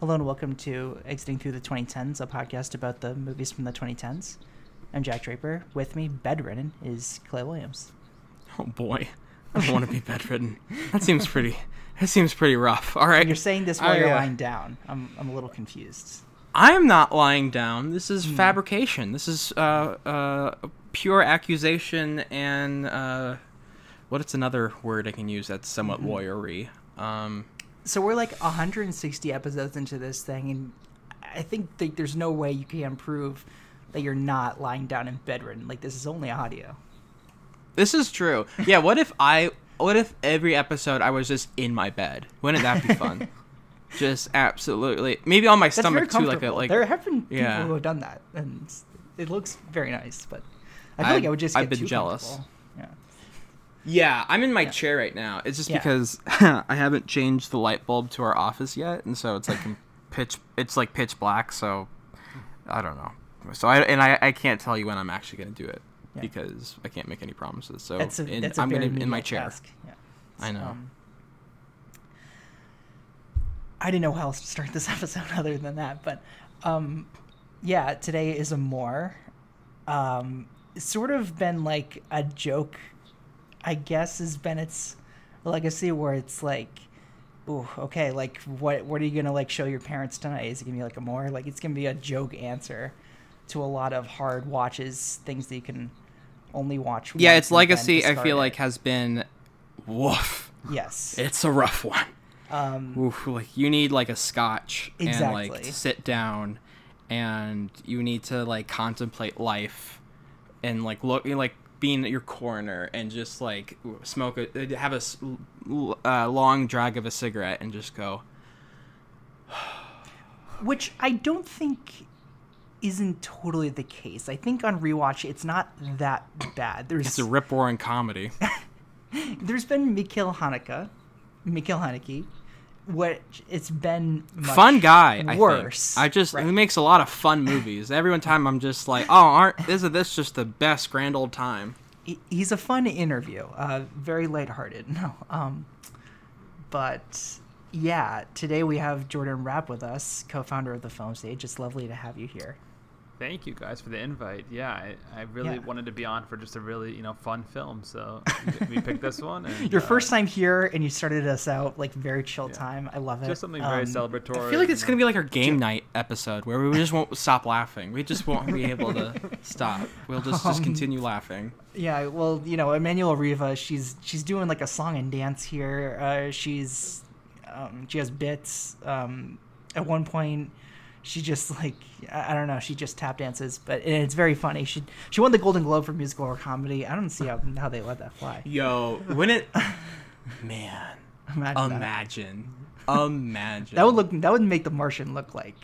Hello and welcome to Exiting Through the 2010s, a podcast about the movies from the 2010s. I'm Jack Draper. With me, bedridden, is Clay Williams. Oh boy, I don't want to be bedridden. That seems pretty. That seems pretty rough. All right. You're saying this while I, you're uh, lying down. I'm, I'm a little confused. I am not lying down. This is fabrication. This is uh, uh, pure accusation and uh, what's another word I can use that's somewhat Mm-hmm. lawyery? Um, So we're like 160 episodes into this thing, and I think that there's no way you can prove that you're not lying down in bedridden. Like this is only audio. this is true. Yeah. What if I? What if every episode I was just in my bed? Wouldn't that be fun? just absolutely. Maybe on my That's stomach too, like a like. there have been people yeah. who have done that, and it looks very nice. But I feel I've- like I would just. I've get been too jealous. Yeah. I'm in my Yeah. chair right now. It's just Yeah. because I haven't changed the light bulb to our office yet, and so it's like pitch. It's like pitch black. So I don't know. So I and I, I can't tell you when I'm actually going to do it Yeah. because I can't make any promises. So That's a, in- that's a I'm gonna in my chair. task. Yeah. I know. Um, I didn't know how else to start this episode other than that, but um, yeah, today is Amour. Um, sort of been like a joke, I guess, is Bennett's legacy, where it's like, ooh, okay, like what what are you gonna like show your parents tonight? Is it gonna be like Amour like it's gonna be a joke answer to a lot of hard watches, things that you can only watch. Yeah, its legacy I feel it. like has been, woof. yes. It's a rough one. Um, Oof, like you need like a scotch and like to sit down and you need to like contemplate life and like look like being at your corner and just like smoke a have a uh, long drag of a cigarette and just go which I don't think isn't totally the case. I think on rewatch it's not that bad. There's it's a rip roaring comedy there's been Mikhail Hanukkah, Mikhail Haneke. What it's been much fun guy I worse. think. I just Right. he makes a lot of fun movies every one time I'm just like oh aren't isn't this just the best grand old time he's a fun interview. Uh, very lighthearted. No. Um, but yeah, today we have Jordan Raup with us, co-founder of the Film Stage. It's lovely to have you here. Thank you guys for the invite. Yeah, I, I really Yeah. wanted to be on for just a really you know fun film, so we picked this one. And, Your uh, first time here, and you started us out like very chill Yeah. time. I love it. just something very Um, celebratory. I feel like it's gonna be like our game night episode where we just won't stop laughing. We just won't be able to stop. We'll just just Um, continue laughing. Yeah, well, you know, Emmanuelle Riva, she's she's doing like a song and dance here. Uh, she's um, she has bits. Um, at one point, she just like I, don't know, she just tap dances, but it's very funny. She she won the Golden Globe for musical or comedy. I don't see how how they let that fly. Yo, when it, man, Imagine that. imagine, imagine. That would look that would make The Martian look like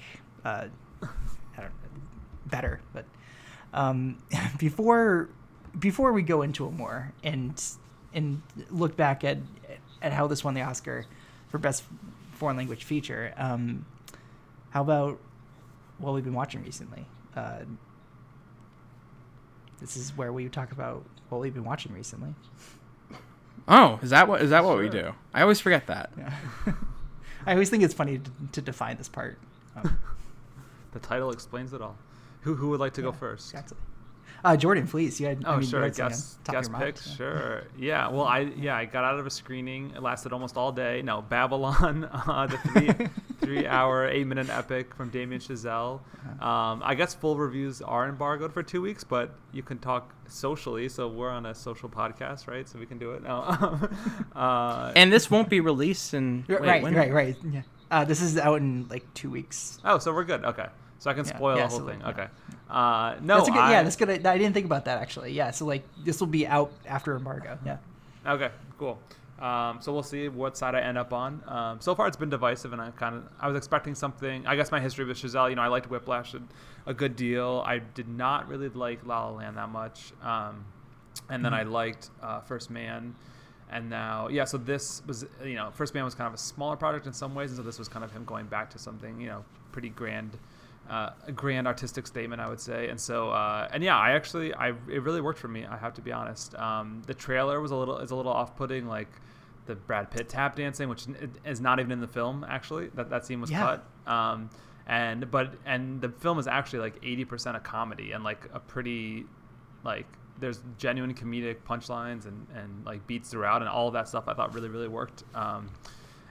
uh, I don't know, better. But um, before before we go into it more and and look back at at how this won the Oscar for best foreign language feature, um, how about what we've been watching recently? Uh, this is where we talk about what we've been watching recently. Oh, is that what is that what we do? I always forget that. Yeah. I always think it's funny to, to define this part. Um, the title explains it all. Who who would like to go first? Exactly. Uh, Jordan, please. You had, Oh I mean, sure, had guest top of guest your mind. picks. Sure, yeah. Well, I yeah I got out of a screening. It lasted almost all day. No, Babylon, uh, the three three hour eight minute epic from Damien Chazelle. Uh-huh. Um, I guess full reviews are embargoed for two weeks, but you can talk socially. So we're on a social podcast, right? So we can do it. No. uh, And this won't be released in Right, wait, right, when- right, right. Yeah. Uh, this is out in like two weeks. oh, so we're good. Okay, so I can Yeah, spoil yeah, the whole so, thing. yeah. Okay. Uh, no, that's a good. I, yeah, that's good. I didn't think about that actually. Yeah, so like this will be out after embargo. Yeah. Okay, cool. Um, so we'll see what side I end up on. Um, so far, it's been divisive, and I kind of I was expecting something. I guess my history with Chazelle, you know, I liked Whiplash a, a good deal. I did not really like La La Land that much, um, and then I liked uh, First Man, and now yeah. So this was you know First Man was kind of a smaller project in some ways, and so this was kind of him going back to something you know pretty grand uh, a grand artistic statement, I would say. And so, uh, and yeah, I actually, I it really worked for me. I have to be honest. Um, the trailer was a little is a little off putting. Like the Brad Pitt tap dancing, which is not even in the film actually. That that scene was Yeah. cut. Um, and but and the film is actually like eighty percent a comedy and like a pretty like there's genuine comedic punchlines and and like beats throughout and all of that stuff I thought really really worked. Um,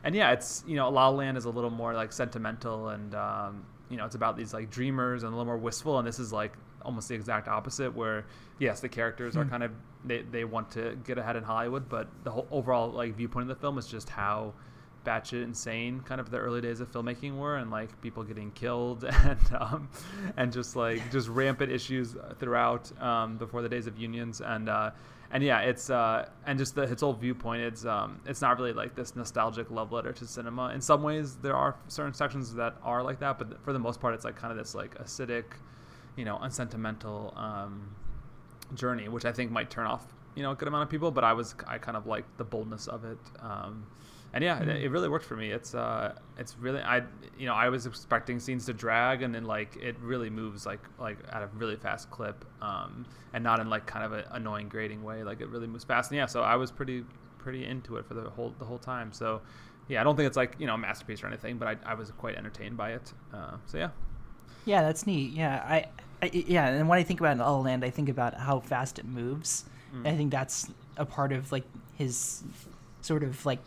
and yeah, it's you know La La Land is a little more like sentimental and um, you know it's about these like dreamers and a little more wistful, and this is like almost the exact opposite. Where yes, the characters are Hmm. kind of they, they want to get ahead in Hollywood, but the whole overall like viewpoint of the film is just how batshit insane kind of the early days of filmmaking were, and like people getting killed and um, and just like just rampant issues throughout um, before the days of unions and. Uh, and yeah, it's uh, and just the its whole viewpoint. It's um, it's not really like this nostalgic love letter to cinema. In some ways, there are certain sections that are like that, but for the most part, it's like kind of this like acidic, you know, unsentimental um, journey, which I think might turn off you know a good amount of people. But I was I kind of like the boldness of it. Um, and yeah, it, it really worked for me. It's uh, it's really I, you know, I was expecting scenes to drag, and then like it really moves like like at a really fast clip, um, and not in like kind of an annoying grading way. Like it really moves fast, and yeah, so I was pretty pretty into it for the whole the whole time. So yeah, I don't think it's like you know a masterpiece or anything, but I, I was quite entertained by it. Uh, so yeah, Yeah, that's neat. Yeah, I, I yeah, and when I think about La La Land, I think about how fast it moves. And I think that's a part of like his sort of like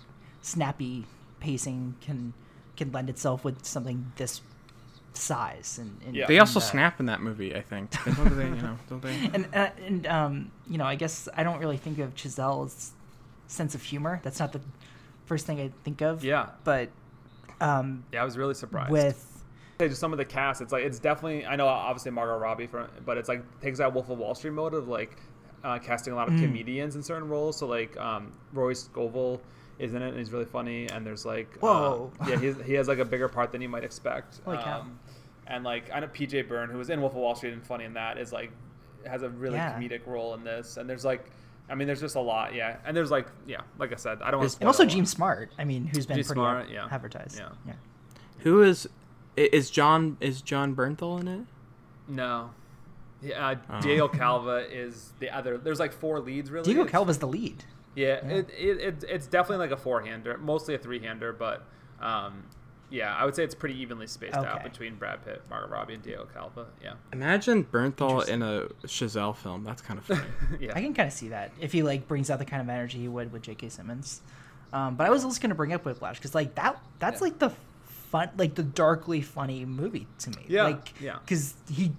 snappy pacing can can lend itself with something this size and, and Yeah. They also and, uh, snap in that movie, I think. Don't they? You know, don't they? and uh, and um you know I guess I don't really think of Chazelle's sense of humor. That's not the first thing I think of. yeah, But um yeah, I was really surprised with Hey, just some of the cast. It's like it's definitely. I know obviously Margot Robbie, for, but it's like takes that Wolf of Wall Street mode of like uh, casting a lot of Mm. comedians in certain roles. So like um, Rory Scovel is in it and he's really funny. And there's like uh, Whoa. yeah, he's, he has like a bigger part than you might expect. Holy cow. Um, and like I know PJ Byrne, who was in Wolf of Wall Street and funny in that, is like has a really Yeah. comedic role in this. And there's like. I mean, there's just a lot, yeah, and there's like, yeah, like I said, I don't want to. and also Jean Smart. I mean, who's been Jean pretty Smart, yeah. advertised. Yeah. yeah. Who is is John is Jon Bernthal in it? No. Yeah, uh, Oh. Diego Calva is the other. There's like four leads really. Diego It's- Calva's the lead. Yeah, Yeah. It, it, it it's definitely like a four hander, mostly a three hander, but um, yeah, I would say it's pretty evenly spaced out between Brad Pitt, Margot Robbie, and Diego Calva. Yeah, Imagine Bernthal in a Chazelle film. That's kind of funny. yeah. I can kind of see that if he like brings out the kind of energy he would with J.K. Simmons. Um, but I was also going to bring up Whiplash because like that that's Yeah. like the fun, like the darkly funny movie to me. Yeah, Like, yeah. Because he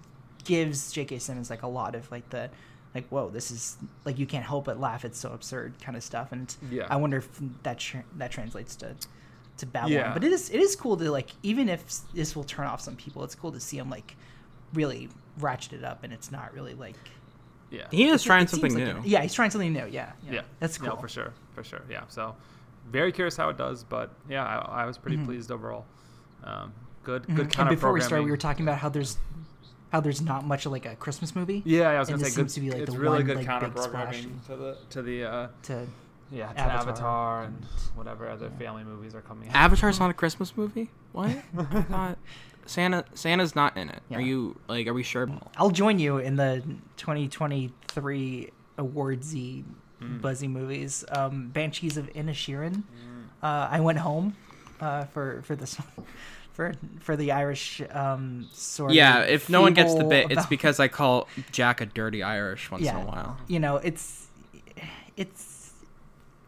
gives J.K. Simmons like a lot of like the like whoa this is like you can't help but laugh it's so absurd kind of stuff and Yeah. I wonder if that tr- that translates to to Babylon. Yeah. But it is it is cool to like even if this will turn off some people, it's cool to see him like really ratchet it up and it's not really like yeah. he is trying it something like new. it- yeah, he's trying something new. Yeah, yeah, yeah, that's cool. No, for sure, for sure. Yeah. So, very curious how it does, but yeah, I, I was pretty Mhm. pleased overall. Um, good, good kind and of before we start, we were talking about how there's how there's not much of like a Christmas movie. Yeah, I was and gonna this say good. seems to be, like, it's the really one, good like, counter big splash. programming to the to the uh, To yeah to Avatar. Avatar, and whatever other family movies are coming. out. Avatar's not a Christmas movie. What? I thought Santa Santa's not in it. Are you like? Are we sure? I'll join you in the 2023 awardsy Mm. buzzy movies. Um, Banshees of Inisherin. Mm. Uh, I went home uh, for for this for for the Irish um, sort. Yeah. If no one gets the bit, it's because I call Jack a dirty Irish once in a while. you know it's it's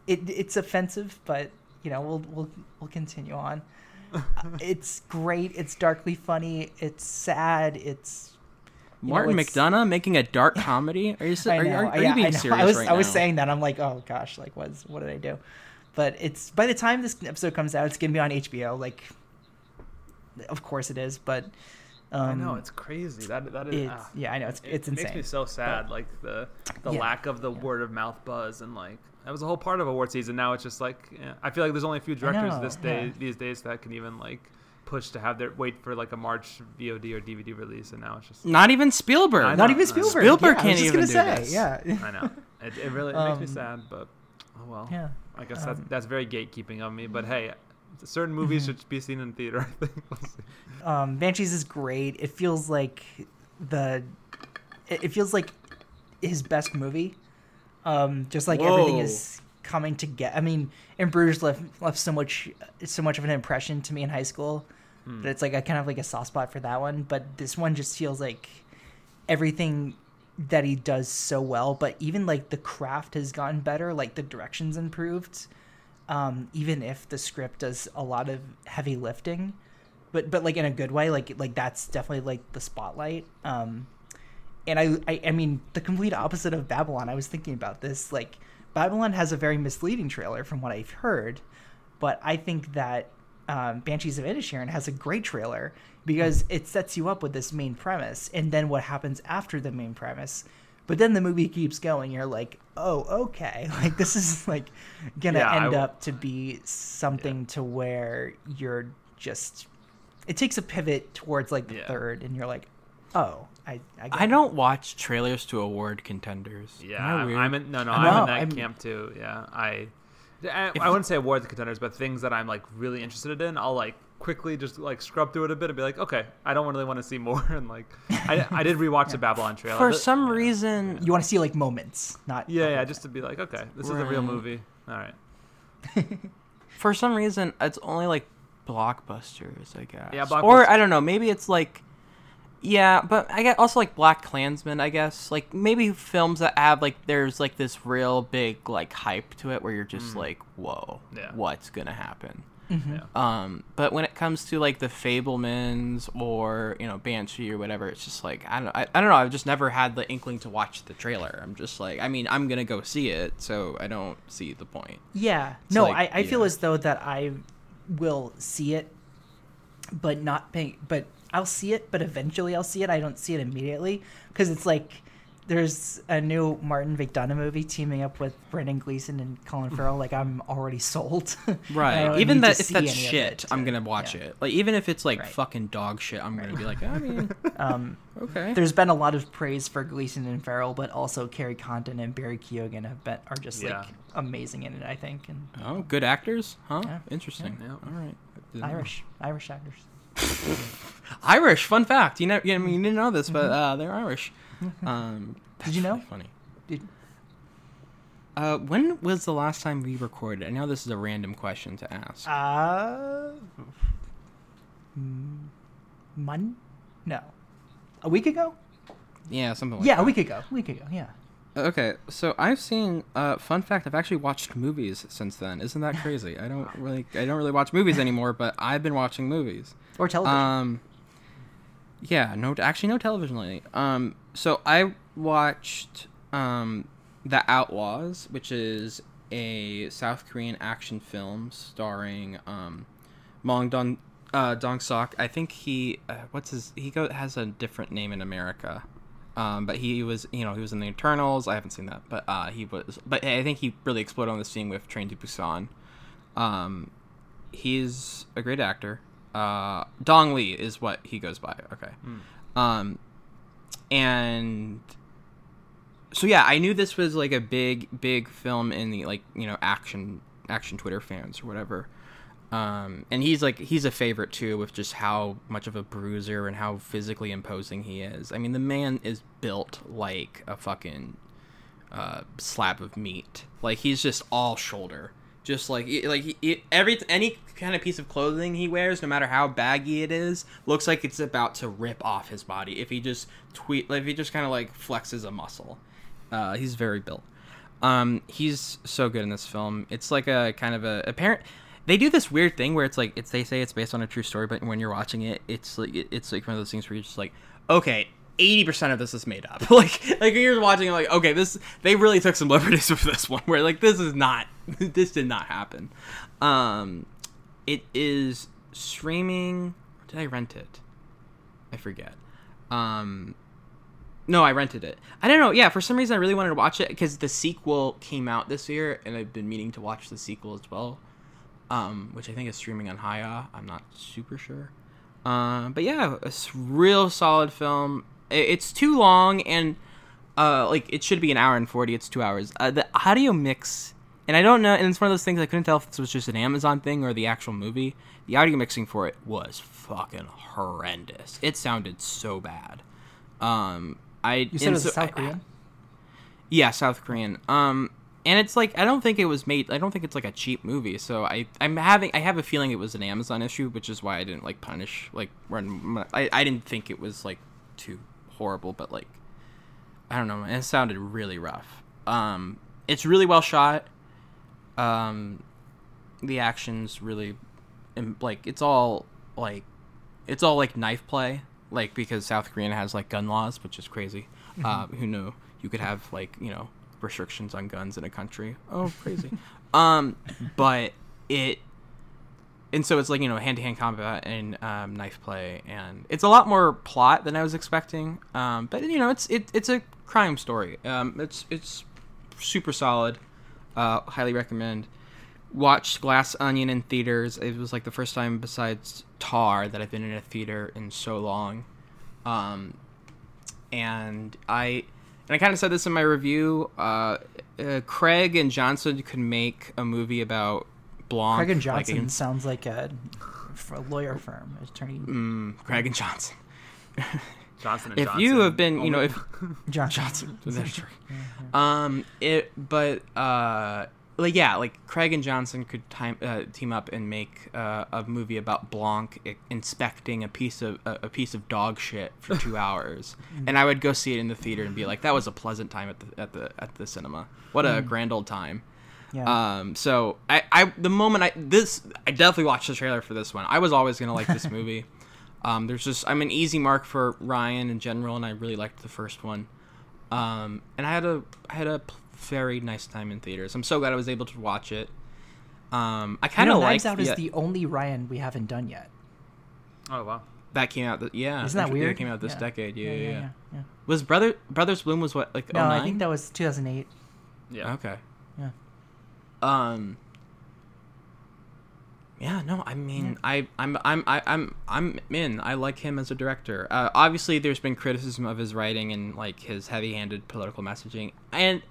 it, it's offensive but you know we'll we'll we'll continue on it's great it's darkly funny it's sad it's know, Martin it's- McDonagh making a dark comedy? Are you are, know, are, are yeah, you being I know. serious I was right I was now? saying that I'm like oh gosh like what's what did I do but it's by the time this episode comes out it's gonna be on HBO like of course it is but um, I know it's crazy. That that is. it's ah. yeah I know it's It it's insane makes me so sad, like the the Yeah. lack of the Yeah. word of mouth buzz, and like that was a whole part of award season. Now it's just like yeah, I feel like there's only a few directors know, this day yeah. these days that can even like push to have their wait for like a March VOD or DVD release, and now it's just Not even Spielberg. I not even Spielberg Spielberg yeah, I can't was just even gonna do say this. yeah I know it, it really it makes me Um, sad, but oh well. yeah I guess that's um, that's very gatekeeping of me, but hey. Certain movies Mhm. should be seen in theater. I think. We'll see. um, Banshees is great. It feels like the, it, feels like his best movie. Um, just like everything is coming to get. I mean, In Bruges left left so much so much of an impression to me in high school that it's like I kind of like a soft spot for that one. But this one just feels like everything that he does so well. But even like the craft has gotten better, like the directions improved. Um, even if the script does a lot of heavy lifting, but but like in a good way, like like that's definitely like the spotlight. Um, and I, I I mean the complete opposite of Babylon. I was thinking about this. Like Babylon has a very misleading trailer from what I've heard, but I think that um, Banshees of Inisherin has a great trailer because it sets you up with this main premise, and then what happens after the main premise. But then the movie keeps going. You're like, oh, okay. Like this is like gonna Yeah, end w- up to be something to where you're just. It takes a pivot towards like the Yeah. third, and you're like, oh, I. I, get I don't watch trailers to award contenders. Yeah, I I'm. I'm in. No, no, No, I'm in that I'm- camp too. Yeah, I. I, If- I wouldn't say award the contenders, but things that I'm like really interested in, I'll like quickly just like scrub through it a bit and be like, okay, I don't really want to see more. And like, I, I did rewatch the Babylon trailer. For Th- some reason, You want to see like moments, not. Yeah, yeah, just to be like, okay, this is a real movie. All right. for some reason, it's only like blockbusters, I guess. Yeah, Or. I don't know, maybe it's like, yeah, but I get also like Black Klansman, I guess. Like maybe films that have like there's like this real big like hype to it where you're just like, whoa, Mm. Yeah. what's gonna happen? Mm-hmm. Um, but when it comes to like the Fabelmans or you know Banshee or whatever, it's just like I don't I, I don't know. I've just never had the inkling to watch the trailer. I'm just like I mean I'm gonna go see it, so I don't see the point. Yeah. It's no, like, I, I feel yeah. as though that I will see it, but not pay. But I'll see it, but eventually I'll see it. I don't see it immediately because it's like there's a new Martin McDonagh movie teaming up with Brendan Gleeson and Colin Farrell. Like I'm already sold. Right. Even that if that's shit, it I'm gonna watch yeah. it. Like even if it's like Right. fucking dog shit, I'm gonna be like, I mean, Um, okay. there's been a lot of praise for Gleeson and Farrell, but also Kerry Condon and Barry Keoghan have been are just Yeah. like amazing in it. I think and Oh, good actors, huh? Yeah. Interesting. Yeah. All right. Irish Irish actors. Irish. Fun fact. You know, you, I mean, you didn't know this, but uh, they're Irish. Um, Did you know? really Funny. Did, Uh, when was the last time we recorded? I know this is a random question to ask. Uh, mm, Mon? No, a week ago. yeah, something like yeah, a week ago. A week ago. Yeah. Okay, so I've seen. Uh, fun fact: I've actually watched movies since then. Isn't that crazy? I don't really, I don't really watch movies anymore, but I've been watching movies. Or television. Um, yeah, no, actually, no television lately. Um, so I watched um, The Outlaws, which is a South Korean action film starring um, Mong Dong uh, Dong Sok. I think he, uh, what's his? He go, has a different name in America. Um, but he was, you know, he was in the Eternals. I haven't seen that, but uh, he was. But I think he really exploded on the scene with Train to Busan. Um, he's a great actor. Uh, Don Lee is what he goes by. Okay. Um, and so yeah, I knew this was like a big, big film in the like you know action action Twitter fans or whatever. Um, and he's like he's a favorite too with just how much of a bruiser and how physically imposing he is. I mean, the man is built like a fucking uh, slab of meat. Like he's just all shoulder. Just like like he, every any kind of piece of clothing he wears, no matter how baggy it is, looks like it's about to rip off his body. If he just tweet, like, if he just kind of like flexes a muscle, uh, he's very built. Um, he's so good in this film. It's like a kind of a apparent. They do this weird thing where it's like it's they say it's based on a true story, but when you're watching it, it's like it- it's like one of those things where you're just like, okay, eighty percent of this is made up. like like you're watching like, okay, this they really took some liberties with this one. Where like this is not this did not happen. Um, it is streaming. Did I rent it? I forget. Um, no, I rented it. I don't know. Yeah, for some reason I really wanted to watch it because the sequel came out this year, and I've been meaning to watch the sequel as well. Um, which I think is streaming on Haya. I'm not super sure. Um, but yeah, a real solid film. It's too long, and uh, like it should be an hour and forty. It's two hours. Uh, the audio mix, and I don't know. And it's one of those things I couldn't tell if this was just an Amazon thing or the actual movie. The audio mixing for it was fucking horrendous. It sounded so bad. Um, I You said it was so- South Korean. yeah, South Korean. Um, and it's like I don't think it was made. I don't think it's like a cheap movie. So I I'm having I have a feeling it was an Amazon issue, which is why I didn't like punish like run. I I didn't think it was like too horrible, but like I don't know. It sounded really rough. Um, it's really well shot. Um, the action's really, like it's all like, it's all like knife play, like because South Korea has like gun laws, which is crazy. Uh, who knew you could have like you know restrictions on guns in a country? Oh, crazy. um, but it and so it's like you know hand to hand combat and um, knife play, and it's a lot more plot than I was expecting. Um, but you know, it's it, it's a crime story. Um, it's it's super solid. Uh, highly recommend. Watched Glass Onion in theaters. It was like the first time besides Tar that I've been in a theater in so long. Um, and I and I kind of said this in my review. Uh, uh, Craig and Johnson could make a movie about Blanc. Craig and Johnson in- sounds like a, for a lawyer firm, attorney Mm, Craig and Johnson. Johnson and If Johnson. you have been, you know, Only- if Johnson. Johnson, that's true. Um, it, but uh, like yeah, like Craig and Johnson could time uh, team up and make uh, a movie about Blanc inspecting a piece of a, a piece of dog shit for two hours, and I would go see it in the theater and be like, that was a pleasant time at the at the at the cinema. What a grand old time. Yeah. Um, so I, I, the moment I this, I definitely watched the trailer for this one. I was always gonna like this movie. um, there's just I'm an easy mark for Rian in general, and I really liked the first one. Um, and I had a, I had a very nice time in theaters. I'm so glad I was able to watch it. Um, I You kind know, of Knives like Out is the only Rian we haven't done yet. oh wow. that came out. th- yeah, Isn't that it weird? came out this Yeah. decade. Yeah, yeah, yeah. yeah. Was Brother Brothers Bloom was what like No, 09? I think that was 2008. Yeah. Okay. Yeah. Um. Yeah, no, I mean, I, I'm, I'm, I, I'm, I'm in. I like him as a director. Uh, obviously, there's been criticism of his writing and like his heavy-handed political messaging, and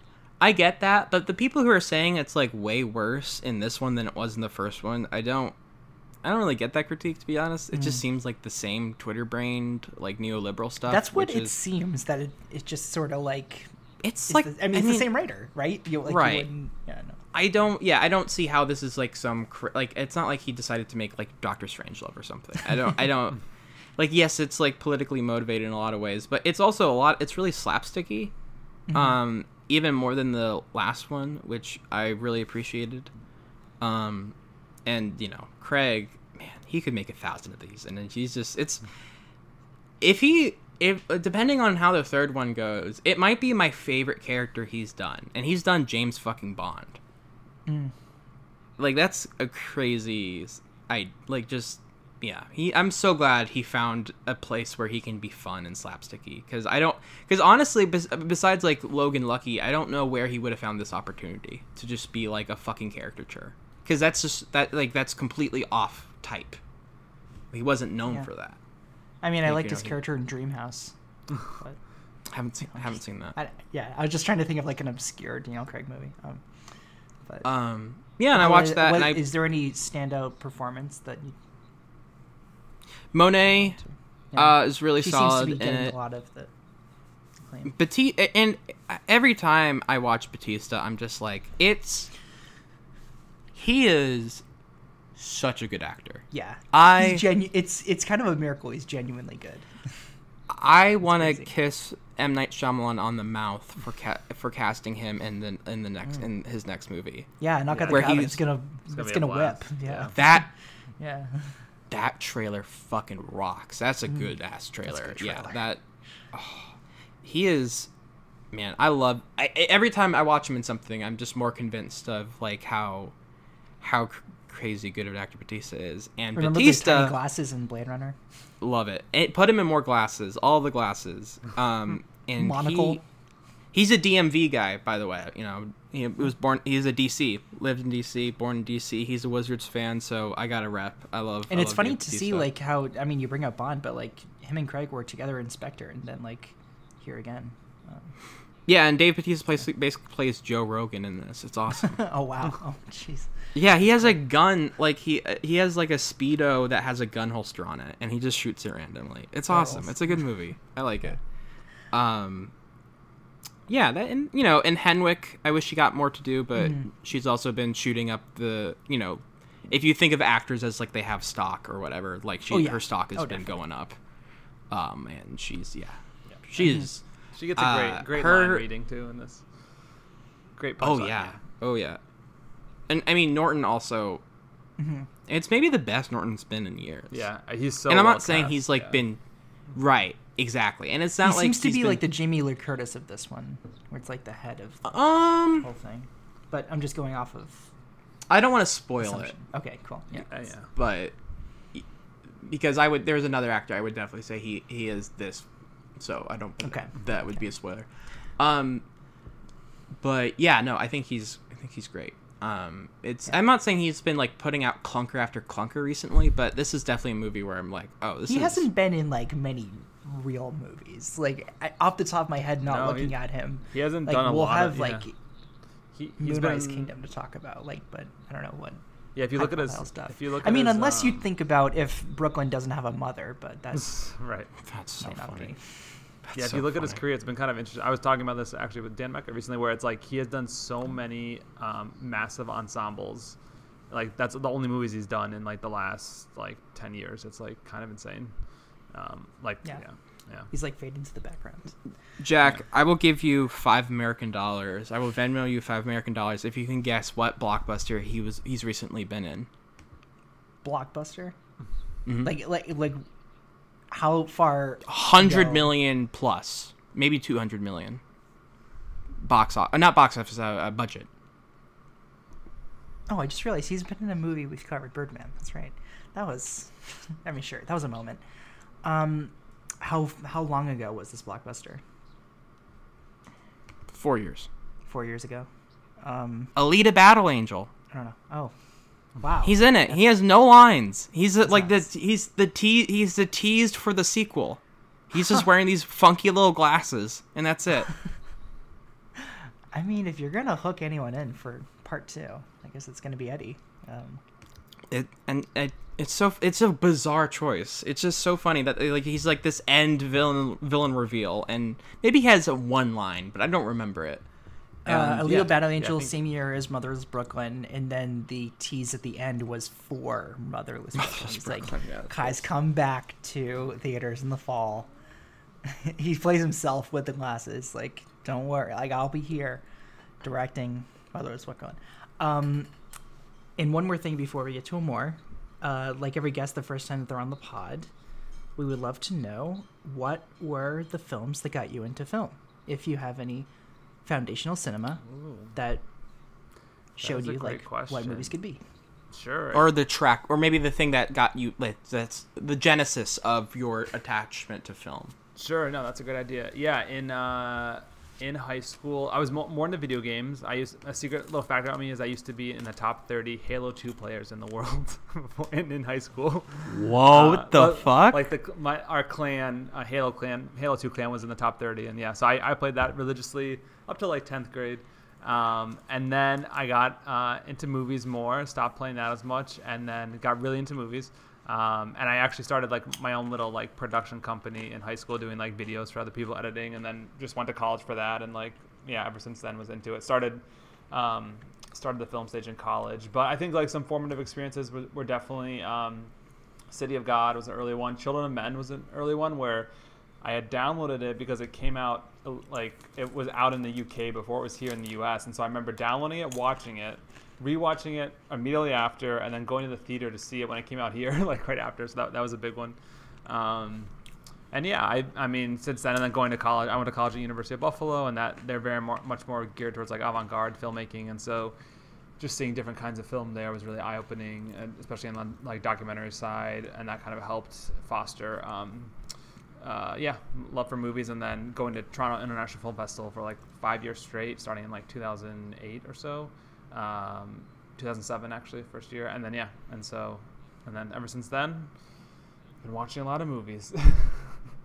I get that. But the people who are saying it's like way worse in this one than it was in the first one, I don't, I don't really get that critique to be honest. It just seems like the same Twitter-brained like neoliberal stuff. That's what it is- seems that it, it just sort of like. It's is like the- I mean, it's the same writer, right? You, like, you Right. wouldn't- yeah, no. I don't. Yeah, I don't see how this is like some like. It's not like he decided to make like Doctor Strangelove or something. I don't. I don't. Like yes, it's like politically motivated in a lot of ways, but it's also a lot. It's really slapsticky, um, even more than the last one, which I really appreciated. Um, and you know, Craig, man, he could make a thousand of these, and then he's just it's. If he if depending on how the third one goes, it might be my favorite character he's done, and he's done James fucking Bond Mm. like that's a crazy i like just yeah he i'm so glad he found a place where he can be fun and slapsticky because i don't because honestly bes- besides like logan lucky i don't know where he would have found this opportunity to just be like a fucking caricature because that's just that like that's completely off type he wasn't known Yeah. for that I mean, I liked his character in Dreamhouse. but haven't seen I haven't seen that I, yeah, I was just trying to think of like an obscure Daniel Craig movie. Um, but um yeah and i watched that what- and i Is there any standout performance that you? Monáe Yeah. uh is really she solid seems to be getting it a lot of the acclaim. Bautista, and every time I watch Bautista, I'm just like, it's he is such a good actor. Yeah, I- He's genu- it's it's kind of a miracle. He's genuinely good. I want to kiss M Night Shyamalan on the mouth for ca- for casting him in the in the next Mm. in his next movie. Yeah, knock Yeah. out the Where cabin. he's- It's gonna gonna it's gonna whip. blast. Yeah, That yeah. that trailer fucking rocks. That's a good ass trailer. good Yeah, that oh, he is. Man, I love. I, I- every time I watch him in something, I'm just more convinced of like how how cr- crazy good of an actor Bautista is. And Remember the Bautista, glasses in Blade Runner? love it. And put him in more glasses, all the glasses. Um, and Monocle. he- he's a DMV guy, by the way. You know, he was born. He's a DC, lived in DC, born in DC. He's a Wizards fan, so I got a rep. I love. And I it's love funny to see like how I mean you bring up Bond, but like him and Craig were together in Spectre, and then like here again. Um, Yeah, and Dave Bautista plays basically plays Joe Rogan in this. It's awesome. oh wow! Oh jeez. Yeah, he has a gun. Like he he has like a speedo that has a gun holster on it, and he just shoots it randomly. It's awesome. Balls. It's a good movie. I like it. Um, yeah, that and you know, and Henwick, I wish she got more to do, but Mhm. she's also been shooting up the, you know, if you think of actors as like they have stock or whatever, like she Oh, yeah. her stock has Oh, been definitely. going up. Um, and she's yeah, Yeah. she's She gets a Uh, great, great her- line reading too in this. Great. oh punchline, yeah, oh yeah, and I mean Norton also. Mhm. It's maybe the best Norton's been in years. Yeah, he's so. and I'm well not saying cast, he's like yeah. been right exactly, and it's He not like It seems to be been- like the Jamie Lee Curtis of this one, where it's like the head of the um. whole thing. But I'm just going off of I don't want to spoil it. Okay, cool. Yeah. Uh, yeah. but because I would there's another actor I would definitely say he he is this, so I don't think Okay. that would be a spoiler. Um, but yeah, no, I think he's I think he's great. Um, it's I'm not saying he's been like putting out clunker after clunker recently, but this is definitely a movie where I'm like, oh, this He is hasn't been in like many real movies. Like I, off the top of my head, not No, looking he- at him. He hasn't Like done a we'll lot have of. like yeah. he, he's Moonrise been, Kingdom to talk about. Like, but I don't know what. Yeah, if you look at his, stuff. if you look. I mean, his, unless you um, think about if Brooklyn doesn't have a mother, but that's right. That's so might not funny. be. That's Yeah, if so you look at his career, it's been kind of interesting. I was talking about this actually with Dan Mecca recently, where it's like he has done so many um, massive ensembles. Like that's the only movies he's done in like the last like ten years. It's like kind of insane. Um, like yeah, Yeah. yeah. He's like fade into the background. Jack, I will give you five American dollars. I will Venmo you five American dollars if you can guess what blockbuster he was he's recently been in. Blockbuster. Mhm. Like like like how far? hundred million plus, maybe two hundred million. Box office, uh, not box office, uh, uh, budget. Oh, I just realized he's been in a movie we've covered, Birdman. That's right. That was, I mean, sure, that was a moment. Um, how how long ago was this blockbuster? Four years. Four years ago. Um, Alita Battle Angel. I don't know. Oh, wow. He's in it. He has no lines. He's uh, That's like nuts. the he's the te- he's the teased for the sequel. He's just wearing these funky little glasses, and that's it. I mean, if you're gonna hook anyone in for part two, I guess it's gonna be Eddie. Um, it and it, it's so it's a bizarre choice. It's just so funny that like he's like this end villain villain reveal, and maybe he has a one line, but I don't remember it. Uh, And, Alita yeah. Battle yeah, Angel, think- same year as Motherless Brooklyn, and then the tease at the end was for Motherless Brooklyn. It's like yeah, Kai's come back to theaters in the fall. he plays himself with the glasses. Like, don't worry, like I'll be here, directing Motherless Brooklyn. Um, and one more thing before we get to Amour, uh, like every guest, the first time that they're on the pod, we would love to know what were the films that got you into film. If you have any foundational cinema that showed is you great like what movies could be. Sure. or the track, or maybe the thing that got you like that's the genesis of your attachment to film. Sure, no, that's a good idea. Yeah, in uh, in high school, I was mo- more into video games. I used a secret little fact about me is I used to be in the top 30 Halo 2 players in the world in, in high school. Whoa, Uh, what the well, fuck? Like the my our clan, uh, Halo clan, Halo 2 clan was in the top 30, and yeah, so I, I played that religiously up to like 10th grade. Um, and then I got uh, into movies more, stopped playing that as much, and then got really into movies. Um, and I actually started like my own little like production company in high school, doing like videos for other people, editing, and then just went to college for that. And like yeah, ever since then was into it. Started um, started the film stage in college, but I think like some formative experiences were, were definitely um, City of God was an early one. Children of Men was an early one where I had downloaded it because it came out uh, like it was out in the UK before it was here in the US, and so I remember downloading it, watching it, rewatching it immediately after, and then going to the theater to see it when it came out here, like right after. So that, that was a big one. Um, and yeah, I, I mean, since then, and then going to college, I went to college at University of Buffalo, and that they're very more, much more geared towards like avant-garde filmmaking, and so just seeing different kinds of film there was really eye-opening, especially on like documentary side, and that kind of helped foster, um, uh, yeah, love for movies, and then going to Toronto International Film Festival for like five years straight, starting in like 2008 or so, um, 2007 actually, first year, and then yeah, and so, and then ever since then, been watching a lot of movies.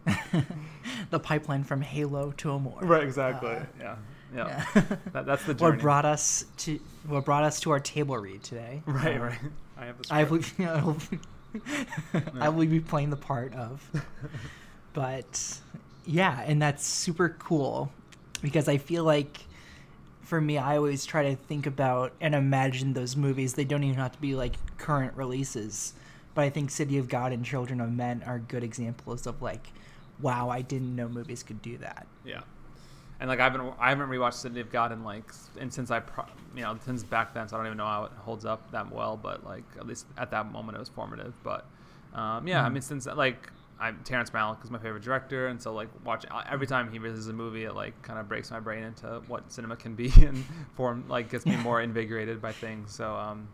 the pipeline from Halo to Amour. right, exactly. Uh, yeah, yeah. yeah. That, that's the journey. what brought us to what brought us to our table read today. Right, Uh, right. I have the I will, I will, I will be playing the part of. But yeah, and that's super cool. because I feel like for me, I always try to think about and imagine those movies. They don't even have to be like current releases, but I think City of God and Children of Men are good examples of like, wow, I didn't know movies could do that. Yeah. And like I've been, I haven't rewatched City of God in like, and since I, pro- you know, since back then, so I don't even know how it holds up that well. But like at least at that moment, it was formative. But um, yeah, I Mhm. mean, since like I'm Terrence Malick is my favorite director, and so like watch every time he releases a movie, it like kind of breaks my brain into what cinema can be and form like gets me more invigorated by things. So um,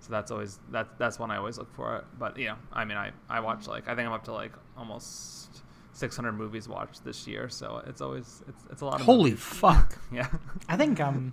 so that's always that that's one I always look for. But you know, I mean, I I watch like I think I'm up to like almost 600 movies watched this year, so it's always it's it's a lot of Holy movies. fuck! yeah, I think um,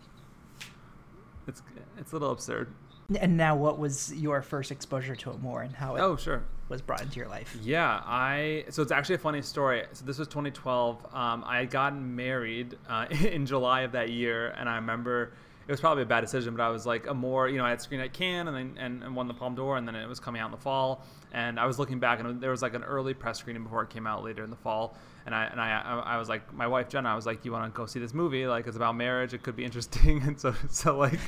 it's it's a little absurd. and now what was your first exposure to it more and how it Oh sure, was brought into your life? Yeah, I so it's actually a funny story. So this was 2012. Um, I had gotten married uh, in July of that year, and I remember it was probably a bad decision, but I was like Amour you know I had screened at Cannes and then and, and won the Palme d'Or, and then it was coming out in the fall, and I was looking back and there was like an early press screening before it came out later in the fall, and I and I I was like my wife Jenna, I was like, you want to go see this movie? Like it's about marriage, it could be interesting, and so so like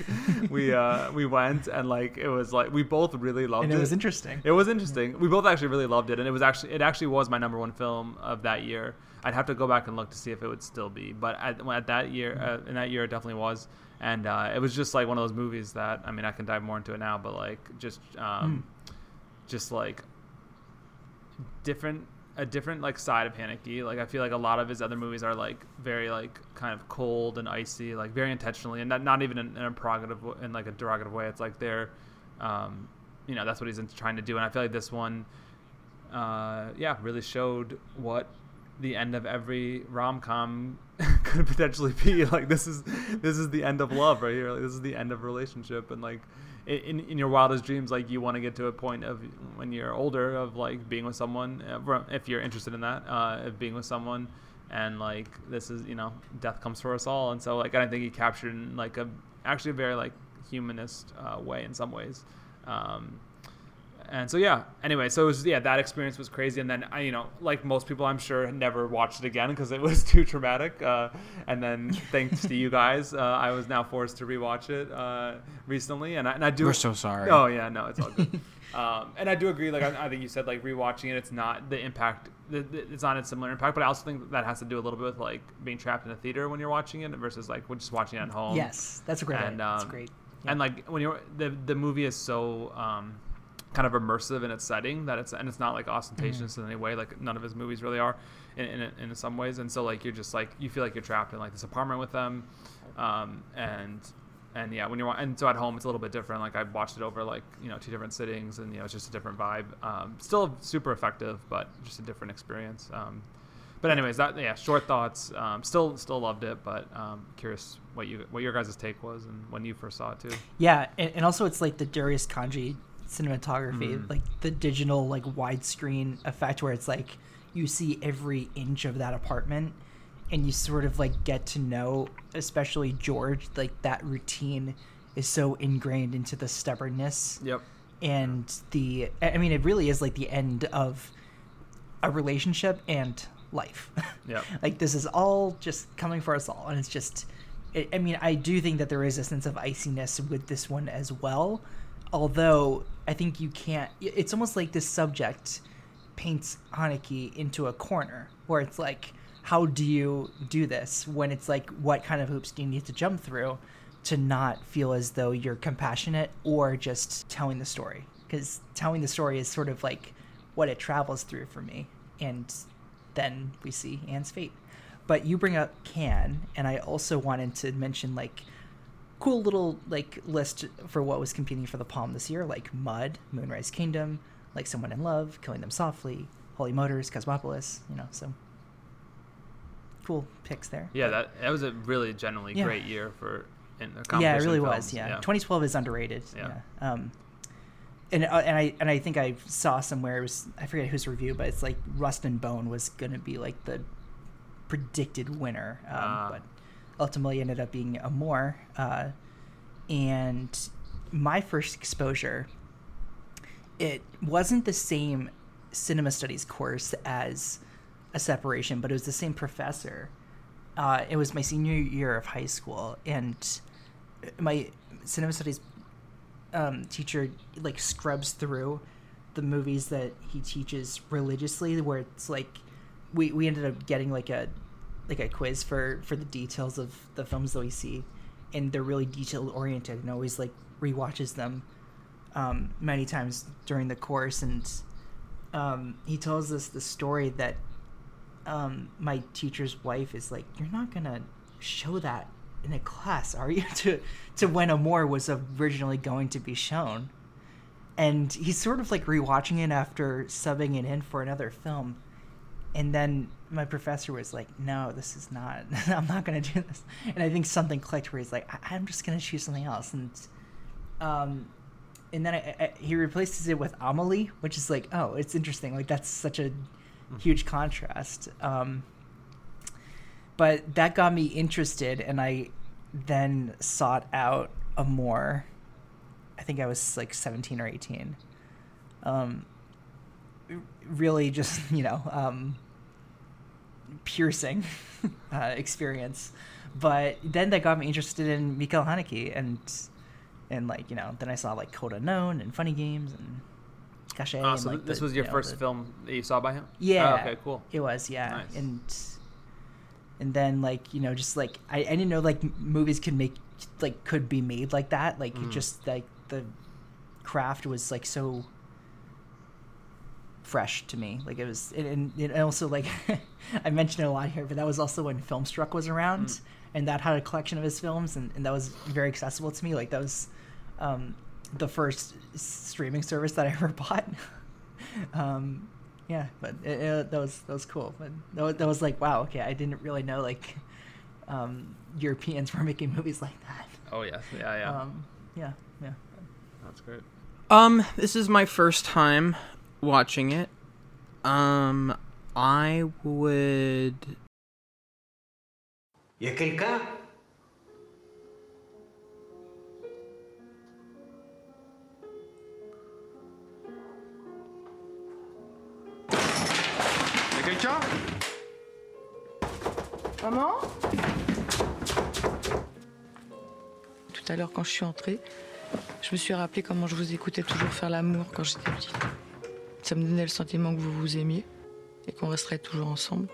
we uh we went and like it was like we both really loved And it. it was interesting. It was interesting. We both actually really loved it, and it was actually it actually was my number one film of that year. I'd have to go back and look to see if it would still be, but at, at that year, uh, in that year, it definitely was, and uh, it was just like one of those movies that I mean, I can dive more into it now, but like just um, just like different a different like side of Haneke. Like I feel like a lot of his other movies are like very like kind of cold and icy, like very intentionally, and not, not even in, in a prerogative in like a derogative way. It's like they're, um, you know, that's what he's trying to do. And I feel like this one, uh, yeah, really showed what the end of every rom com could potentially be. Like this is this is the end of love right here. Like this is the end of relationship, and like in, in your wildest dreams, like you want to get to a point of when you're older of like being with someone, uh, if you're interested in that, uh, of being with someone, and like this is you know death comes for us all, and so like I think he captured in like a actually a very like humanist uh, way in some ways. Um, and so yeah anyway so it was yeah that experience was crazy. And then i you know like most people i'm sure never watched it again because it was too traumatic. Uh, and then thanks to you guys uh, i was now forced to rewatch it uh, recently. And I, and I do We're so sorry. oh yeah no it's all good. Um, and i do agree like I, I think you said like rewatching it it's not the impact the, the, it's not a similar impact. But i also think that has to do a little bit with like being trapped in a theater when you're watching it versus like just watching it at home. Yes, that's a great. and that's um, great. and like when you're the the movie is so um, kind of immersive in its setting that it's and it's not like ostentatious in any way like none of his movies really are in, in in some ways. And so like you're just like you feel like you're trapped in like this apartment with them. Um, and and yeah when you're and so at home it's a little bit different. Like I watched it over like you know two different sittings and you know it's just a different vibe. Um, still super effective but just a different experience. Um, but anyways that yeah short thoughts. Um, still still loved it but um, curious what you what your guys' take was and when you first saw it too. Yeah, and, and also it's like the Darius Khondji cinematography, Mm. like the digital like widescreen effect where it's like you see every inch of that apartment and you sort of like get to know especially George like that routine is so ingrained into the stubbornness Yep. and the I mean it really is like the end of a relationship and life. Yep. like this is all just coming for us all and it's just it, I mean I do think that there is a sense of iciness with this one as well. Although I think you can't it's almost like this subject paints Haneke into a corner where it's like how do you do this when it's like what kind of hoops do you need to jump through to not feel as though you're compassionate or just telling the story? Because telling the story is sort of like what it travels through for me and then we see Anne's fate. But you bring up Cannes and i also wanted to mention like cool little like list for what was competing for the Palme this year like mud moonrise kingdom like someone in love killing them softly holy motors cosmopolis you know so cool picks there Yeah, that that was a really generally Yeah. great year for in the yeah, it really films. was. Yeah. 2012 is underrated. Yeah. Yeah. Um, and uh, and I and I think I saw somewhere it was I forget whose review, but it's like Rust and Bone was gonna be like the predicted winner, um, Ah. but ultimately ended up being Amour. Uh, and my first exposure, it wasn't the same cinema studies course as a separation, but it was the same professor uh, it was my senior year of high school, and my cinema studies um, teacher like scrubs through the movies that he teaches religiously, where it's like we we ended up getting like a like a quiz for for the details of the films that we see, and they're really detail oriented, and always like rewatches them um, many times during the course, and um, he tells us the story that um, my teacher's wife is like, "You're not gonna show that in a class, are you?" to to when Amour was originally going to be shown, and he's sort of like rewatching it after subbing it in for another film, and then my professor was like, "No, this is not. I'm not gonna do this." And I think something clicked where he's like, I- "I'm just gonna choose something else," and um, and then I, I, he replaces it with Amelie, which is like, oh, it's interesting. Like that's such a huge contrast. Um, but that got me interested, and I then sought out a more. I think I was like 17 or 18. Um, really, just you know, um, piercing uh, experience. But then that got me interested in Mikael Haneke and and like you know then I saw like Code Unknown and Funny Games and Caché. Ah, and, like, this the- was your you know, first the- film that you saw by him? Yeah. Oh, okay, cool. It was yeah, Nice. and and then like you know just like I, I didn't know like movies could make like could be made like that like Mm. just like the craft was like so fresh to me. Like it was and, and, and also like i mentioned it a lot here but that was also when filmstruck was around Mm. and that had a collection of his films and, and that was very accessible to me. Like that was um, the first streaming service that i ever bought. Um, yeah but it, it, that was that was cool. But that was, that was like wow okay i didn't really know like um, europeans were making movies like that. Oh yes, yeah, yeah. um, yeah yeah. That's great. Um, this is my first time watching it. Um, I would. Y a quelqu'un Y'a quelqu'un Maman? Tout à l'heure, quand je suis entrée, je me suis rappelé comment je vous écoutais toujours faire l'amour quand j'étais petite. Ça me donnait le sentiment que vous vous aimiez et qu'on resterait toujours ensemble.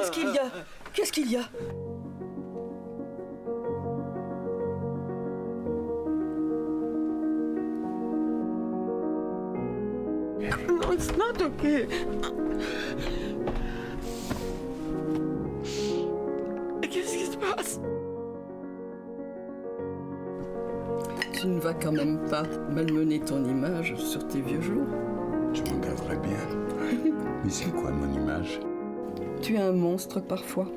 Qu'est-ce qu'il y a? Qu'est-ce qu'il y a? No, it's not okay. Qu'est-ce qui se passe? Tu ne vas quand même pas malmener ton image sur tes vieux jours? Je m'en garderai bien. Mais c'est quoi mon image? Tu es un monstre parfois.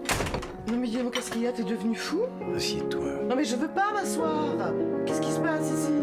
Non mais dis-moi, qu'est-ce qu'il y a? T'es devenu fou? Assieds-toi. Non mais je veux pas m'asseoir Qu'est-ce qui se passe ici?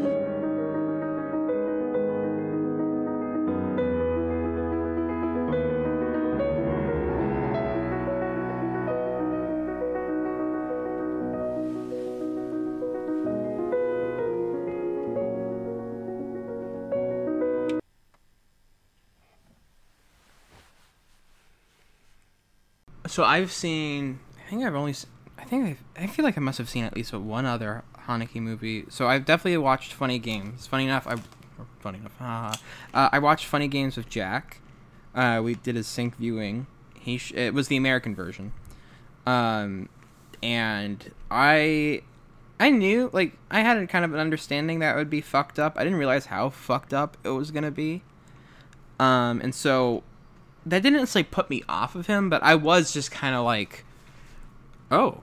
So I've seen. I think I've only. I think I've, I feel like I must have seen at least one other Haneke movie. So I've definitely watched Funny Games. Funny enough, I. Funny enough, uh, I watched Funny Games with Jack. Uh, we did a sync viewing. He sh- it was the American version, um, and I I knew like I had a kind of an understanding that it would be fucked up. I didn't realize how fucked up it was gonna be. Um, and so that didn't necessarily put me off of him, but I was just kind of like, oh,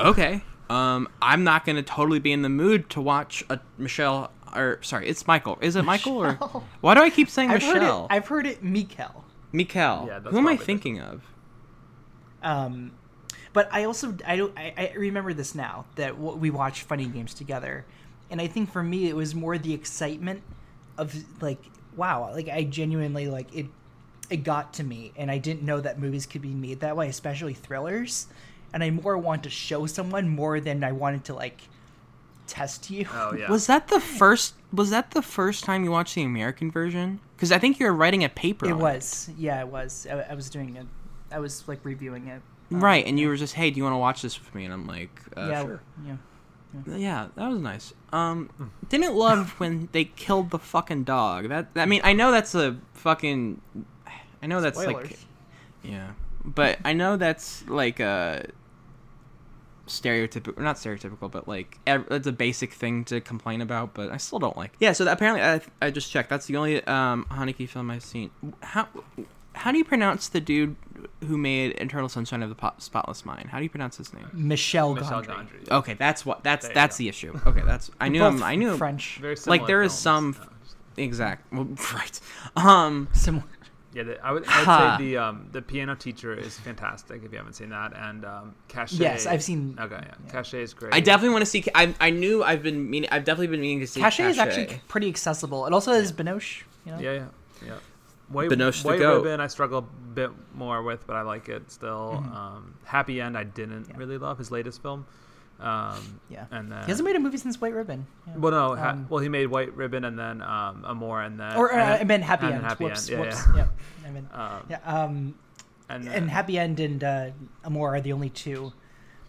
okay. Um, I'm not gonna totally be in the mood to watch a Michelle or sorry, it's Michael. Is it Michael or why do I keep saying I've heard it Michelle? i've heard it Mikael. Mikel. Yeah, that's Who am I probably thinking of? Um, but I also I don't I, I remember this now that w- we watched Funny Games together, and I think for me it was more the excitement of like wow like I genuinely like it it got to me and I didn't know that movies could be made that way especially thrillers, and I more want to show someone more than I wanted to like test you. Oh yeah. Was that the first? Was that the first time you watched the American version? Because I think you were writing a paper. It on was, yeah, it was. I, I was doing it. I was like reviewing it. Um, right, and you were just, "Hey, do you want to watch this with me?" And I'm like, uh, yeah, sure. yeah. Yeah, that was nice. Um, didn't love when they killed the fucking dog. That I mean, I know that's a fucking. I know that's like, yeah, but I know that's like a stereotypical, not stereotypical, but like ev- it's a basic thing to complain about. But I still don't like. Yeah, so that, apparently I, I just checked. That's the only um Haneke film I've seen. How how do you pronounce the dude who made Eternal Sunshine of the Po- Spotless Mind? How do you pronounce his name? Michelle, Michel Gondry. Gondry. Okay, that's what that's There that's go. the issue. Okay, that's I knew him. I knew. French. Very similar Like there is films. some Uh, just- exact well, right. Um, Similar. Yeah, the, I would I'd say the um, the piano teacher is fantastic if you haven't seen that, and um, Caché. Yes, I've seen- Okay, yeah, yeah. Caché is great. I definitely want to see. I I knew I've been meaning. I've definitely been meaning to see. Caché is actually pretty accessible. It also has Binoche. You know? Yeah, yeah, yeah. White, Binoche the White goat. Ribbon I struggle a bit more with, but I like it still. Mm-hmm. Um, Happy End I didn't Yeah. really love his latest film. Um, Yeah. and then He hasn't made a movie since White Ribbon. Yeah. well, no, ha- Um, well he made White Ribbon and then um, Amour and then or uh, and I then- meant Happy and End. Happy whoops, End. Yeah, whoops. yeah. I mean, Um, yeah. Um, and, then, and Happy End and uh, Amour are the only two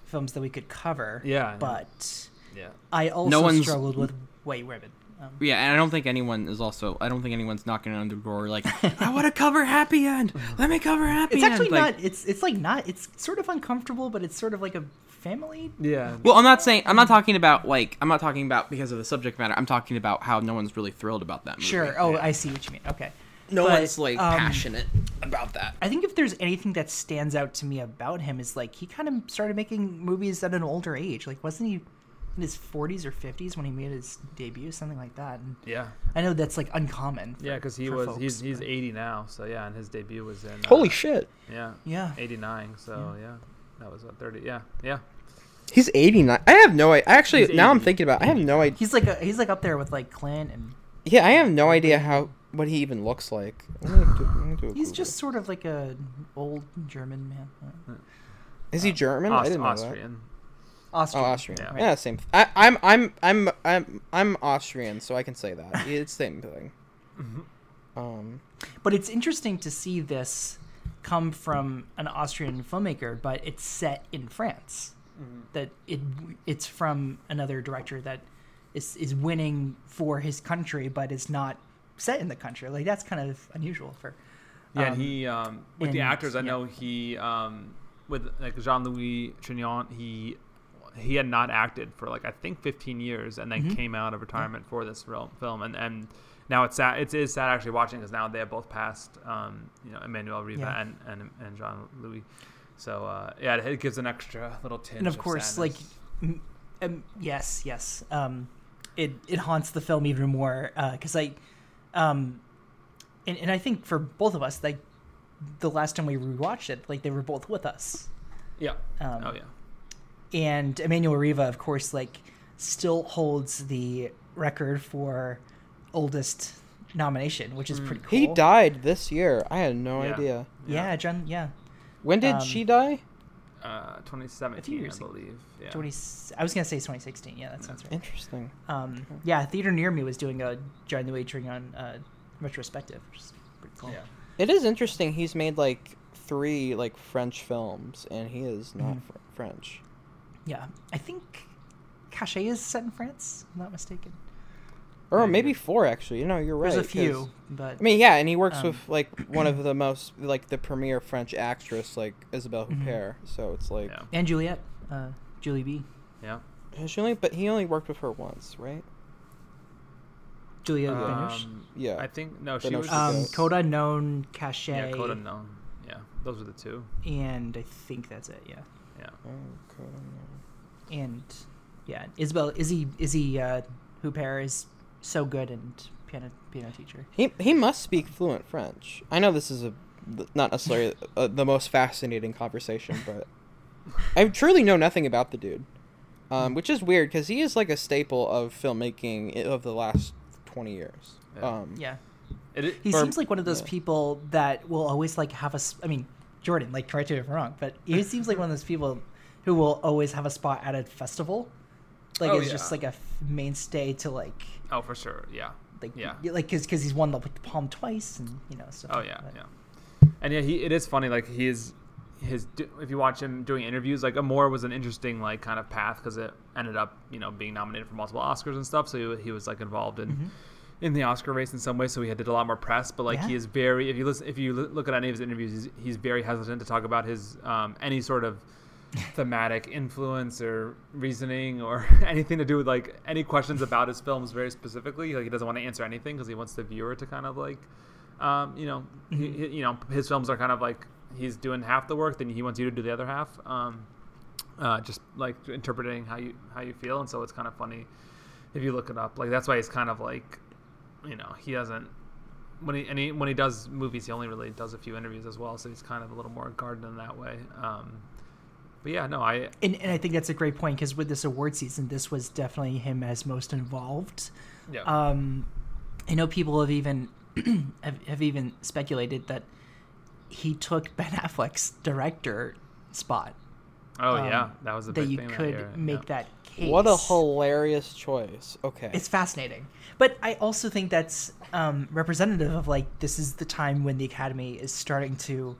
films that we could cover. Yeah, But yeah. I also no one's- struggled with White Ribbon. Um, Yeah, and I don't think anyone is also. I don't think anyone's knocking on the door like, I want to cover Happy End. Let me cover Happy it's End. actually Like- not. It's it's like not. It's sort of uncomfortable, but it's sort of like a family. Yeah. Well, I'm not saying. I'm not talking about like. I'm not talking about because of the subject matter. I'm talking about how no one's really thrilled about that movie. Sure. Oh, I see what you mean. Okay. No But, one's like um, passionate about that. I think if there's anything that stands out to me about him is like he kind of started making movies at an older age. Like wasn't he in his 40s or 50s when he made his debut, something like that? And Yeah. I know that's like uncommon. For, Yeah, because he for was folks, he's he's 80 now, so yeah, and his debut was in uh, Holy shit. yeah Yeah. 89, so yeah, that was what 30 yeah yeah He's 89. I have no idea. Actually, now I'm thinking about. it, I have no idea. He's like a, he's like up there with like Clint and Yeah, I have no idea how what he even looks like. Let me do- let me do he's Google. just sort of like a old German man. Uh, Is he German? I Aus- didn't know that. Austrian Oh, Austrian. Austrian. Yeah. Yeah, same. th- I, I'm I'm I'm I'm I'm Austrian, so I can say that. It's the same thing. Um, But it's interesting to see this come from an Austrian filmmaker, but it's set in France. That it it's from another director that is is winning for his country, but is not set in the country. Like that's kind of unusual for. yeah and um, he um with the actors I yeah. know he um with like Jean-Louis Trintignant he he had not acted for like I think 15 years and then Mhm. came out of retirement for this film and and now it's sad it is sad actually watching because now they have both passed um you know Emmanuelle Riva Yeah. and and and Jean Louis so uh yeah it gives an extra little tinge and of course, like, sadness. um, yes, yes, um, it it haunts the film even more because I, um, and and I think for both of us, like, the last time we rewatched it, like they were both with us, yeah um, oh yeah and Emmanuelle Riva, of course, like, still holds the record for oldest nomination, which is pretty cool. he died this year. I had no Yeah. idea. Yeah, John. Yeah, When did Um, she die? uh 2017 years I ago. believe yeah 20, I was gonna say 2016. Yeah, that sounds right. Interesting. Um, yeah, Theater Near Me was doing a John the Wagering on uh, retrospective, which is pretty cool. yeah It is interesting. He's made like three like French films, and he is not Mhm. fr- French. Yeah, I think Caché is set in France. If I'm not mistaken. Or Maybe. maybe four actually. You know, you're right. There's a few, but I mean, yeah, and he works Um, with like one of the most like the premier French actress, like Isabelle Mhm. Huppert. So it's like yeah and Juliet, uh, Julie B. yeah Has she only, but he only worked with her once, right? Juliette Binoche. Um, Yeah. I think no, she Binoche was Um, Code Unknown Caché, yeah, Coda no, yeah, those are the two. and I think that's it. Yeah, Yeah, Oh, and yeah, Isabelle Izzy Izzy uh, Huppert is so good and piano piano teacher. He he must speak fluent French. I know this is a not necessarily uh, the most fascinating conversation, but I truly know nothing about the dude, um, which is weird because he is like a staple of filmmaking i- of the last twenty years. Yeah. Um, Yeah, it, he Or- seems like one of those yeah. people that will always like have a. I mean, Jordan, like correct me if I'm wrong, but he seems like one of those people who will always have a spot at a festival, Like Oh, it's just like a mainstay to like Oh, for sure. Yeah. like Yeah. like because because he's won the, the Palme twice and you know stuff. Oh like yeah, yeah. And yeah, he it is funny. Like he's his if you watch him doing interviews, like Amour was an interesting like kind of path because it ended up you know being nominated for multiple Oscars and stuff. So he, he was like involved in. In the Oscar race, in some way so he had did a lot more press. But like, he Mm-hmm. Is very. If you listen, if you look at any of his interviews, he's, he's very hesitant to talk about his um, any sort of thematic influence or reasoning or anything to do with like any questions about his films very specifically. Like he doesn't want to answer anything because he wants the viewer to kind of like, um, you know, he, he- you know, his films are kind of like he's doing half the work, then he wants you to do the other half. Um, uh, just like interpreting how you how you feel, and so it's kind of funny if you look it up. Like that's why he's kind of like, you know, he doesn't. When he, and he when he does movies, he only really does a few interviews as well, so he's kind of a little more guarded in that way. Um, but yeah, no, I And, and I think that's a great point because with this award season, this was definitely him as most involved. yeah. Um, I know people have even have, have even speculated that he took Ben Affleck's director spot. oh um, yeah, that was a that big you thing could year, make yeah. that case. What a hilarious choice. Okay. It's fascinating, but I also think that's um, representative of like this is the time when the Academy is starting to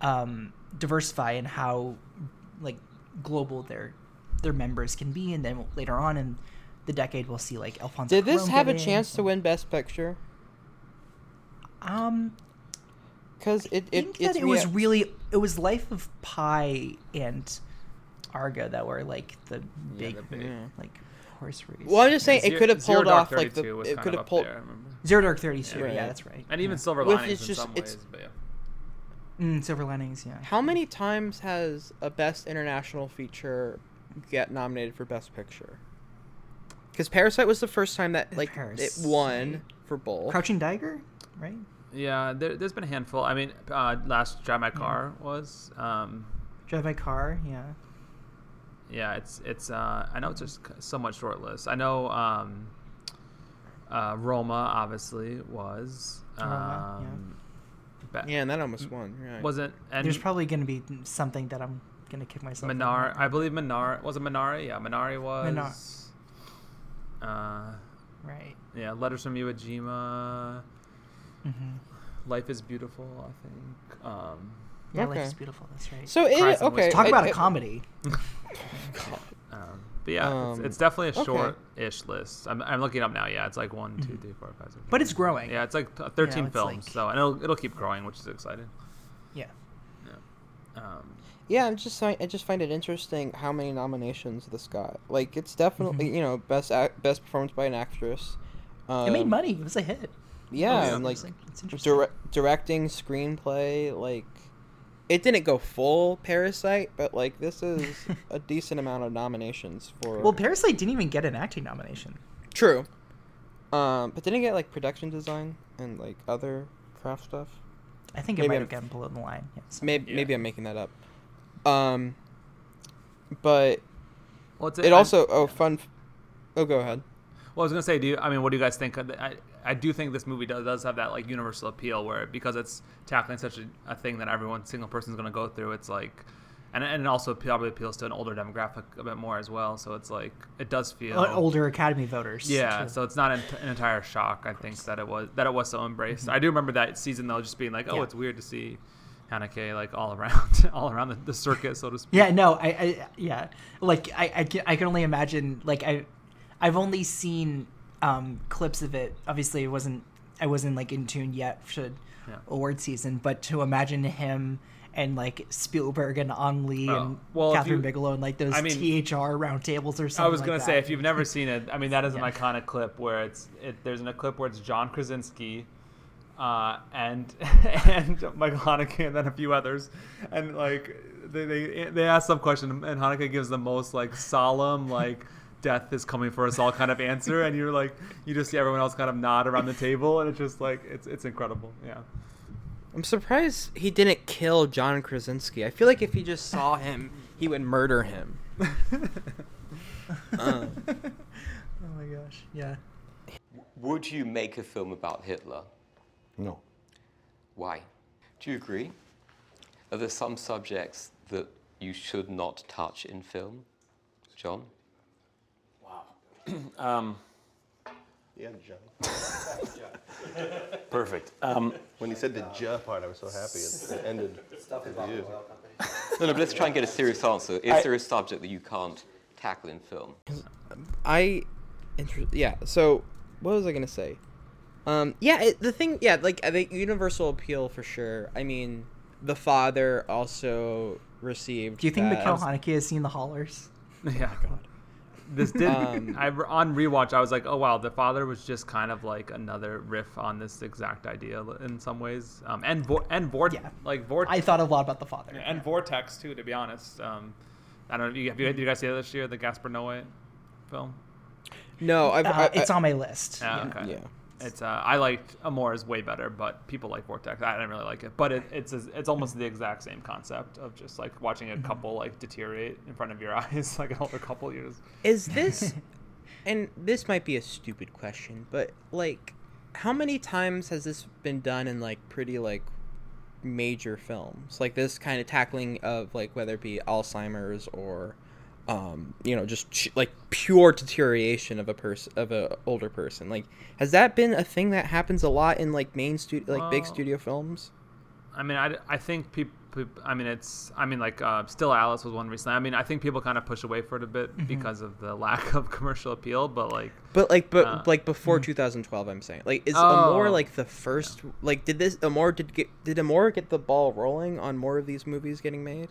um, diversify and how like global their their members can be, and then later on in the decade we'll see like Alfonso. Did this Cuarón have a get in. chance to win Best Picture? Um, Because it I it think it's that it was really it was Life of Pi and Argo that were like the big, the big- like horse race. Well, I'm just saying Zero- it could have pulled off like the it could have pulled. there, Zero Dark Thirty Two. Yeah. Yeah, Right. that's right. and even Silver Linings it's in just- some it's- ways. But yeah. Mm, Silver Linings. Yeah. How many times has a Best International Feature get nominated for Best Picture? Because Parasite was the first time that like it won for both. Crouching Tiger, right? Yeah, there, there's been a handful. I mean, uh, last Drive My Car was. Um, Drive My Car. Yeah. yeah, it's it's. Uh, I know it's just c- somewhat short list. I know um, uh, Roma obviously was. Roma, yeah. Ba- Yeah, and that almost won. Right. Wasn't and There's probably going to be something that I'm going to kick myself. on. Minar. I believe Minar was it Minari. Yeah, Minari was. Uh, Right. yeah, Letters from Iwo Jima. hmm Life is beautiful. I think. Um, Yeah, Okay. Life is Beautiful. That's right. So it okay. Talk I- about a comedy. Um, but yeah, it's, Um, it's definitely a short-ish list. I'm, I'm looking up now. Yeah, it's like one, two, three, four, five, six. Mm-hmm. But it's growing. Yeah, it's like t- 13 it's films. like- So and it'll it'll keep growing, which is exciting. Yeah. Um, Yeah, I'm just I I just find it interesting how many nominations this got. Like it's definitely you know best act, best performance by an actress. Um, It made money. It was a hit. Yeah, yeah. and like It's, it's interesting. dire- directing, screenplay, like it didn't go full Parasite, but like this is a decent amount of nominations for. well, Parasite didn't even get an acting nomination. true. Um, but didn't it get like production design and like other craft stuff. I think it Maybe might I'm- have gotten below the line. Yes. Maybe Yeah. maybe I'm making that up. Um, but well, it's, it I- also oh fun. Oh, go ahead. Well, I was gonna say, do you? I mean, what do you guys think? Of the I, I do think this movie does does have that like universal appeal, where because it's tackling such a, a thing that everyone single person is gonna go through. It's like, and and it also probably appeals to an older demographic a bit more as well. So it's like it does feel Uh, older Academy voters. Yeah, too. so it's not an, an entire shock. I think that it was that it was so embraced. I do remember that season though, just being like, oh, Mm-hmm. Yeah. it's weird to see Haneke like all around, all around the, the circuit, so to speak. Yeah, no, I, I yeah, like I, I can, I can only imagine. Like I, I've only seen um, clips of it. Obviously, it wasn't. I wasn't like in tune yet for Yeah. award season, but to imagine him and like Spielberg and Ang Lee Oh, and well, Kathryn you- Bigelow and like those I mean- THR roundtables or something. I was gonna that. say if you've never seen it, I mean that is an iconic clip where it's it, there's a clip where it's John Krasinski, uh, and and Michael Haneke and then a few others, and like they they they ask some question and Haneke gives the most like solemn like death is coming for us all kind of answer, and you're like you just see everyone else kind of nod around the table, and it's just like it's it's incredible, yeah. I'm surprised he didn't kill John Krasinski. I feel like if he just saw him, he would murder him. Uh, Oh my gosh, yeah. Would you make a film about Hitler? No. Why? Do you agree? Are there some subjects that you should not touch in film? John? Wow. Um, Yeah, Johnny. perfect. Um, When he said the "ja" part, I was so happy. It, it ended with you. No, no, but let's try and get a serious answer. Is I- there a subject that you can't tackle in film? I, inter- yeah. So, what was I gonna say? Um, yeah, it, the thing, yeah, like I think universal appeal for sure. I mean, the father also received. Do you think that- Mikhail Haneke has seen the haulers? Yeah. God. This did Um, I on rewatch. I was like, oh wow, the father was just kind of like another riff on this exact idea in some ways. Um, and Vor- and Vort Yeah. like Vort I thought a lot about the father. Yeah, and Vortex too, to be honest. Um, I don't know. You, have you, did you guys see that this year? The Gaspar Noé film. No, I've, Uh, I, it's on my list. Yeah, Yeah. okay. Yeah. It's uh, I liked Amour is way better, but people like Vortex. I didn't really like it, but it, it's it's almost the exact same concept of just like watching a couple like deteriorate in front of your eyes, like an older couple years. Is this, and this might be a stupid question, but like, how many times has this been done in like pretty like major films? Like this kind of tackling of like whether it be Alzheimer's or, um, you know, just ch- like pure deterioration of a person of a older person. Like, has that been a thing that happens a lot in like main studio, like big studio films? I mean, I, I think people. I mean, it's. I mean, like, uh, Still Alice was one recently. I mean, I think people kind of push away for it a bit Mhm. because of the lack of commercial appeal. But like, But like, but uh, like before 2012, I'm saying, like, is Oh. Amour like the first? Like, did this Amour did get did Amour get the ball rolling on more of these movies getting made?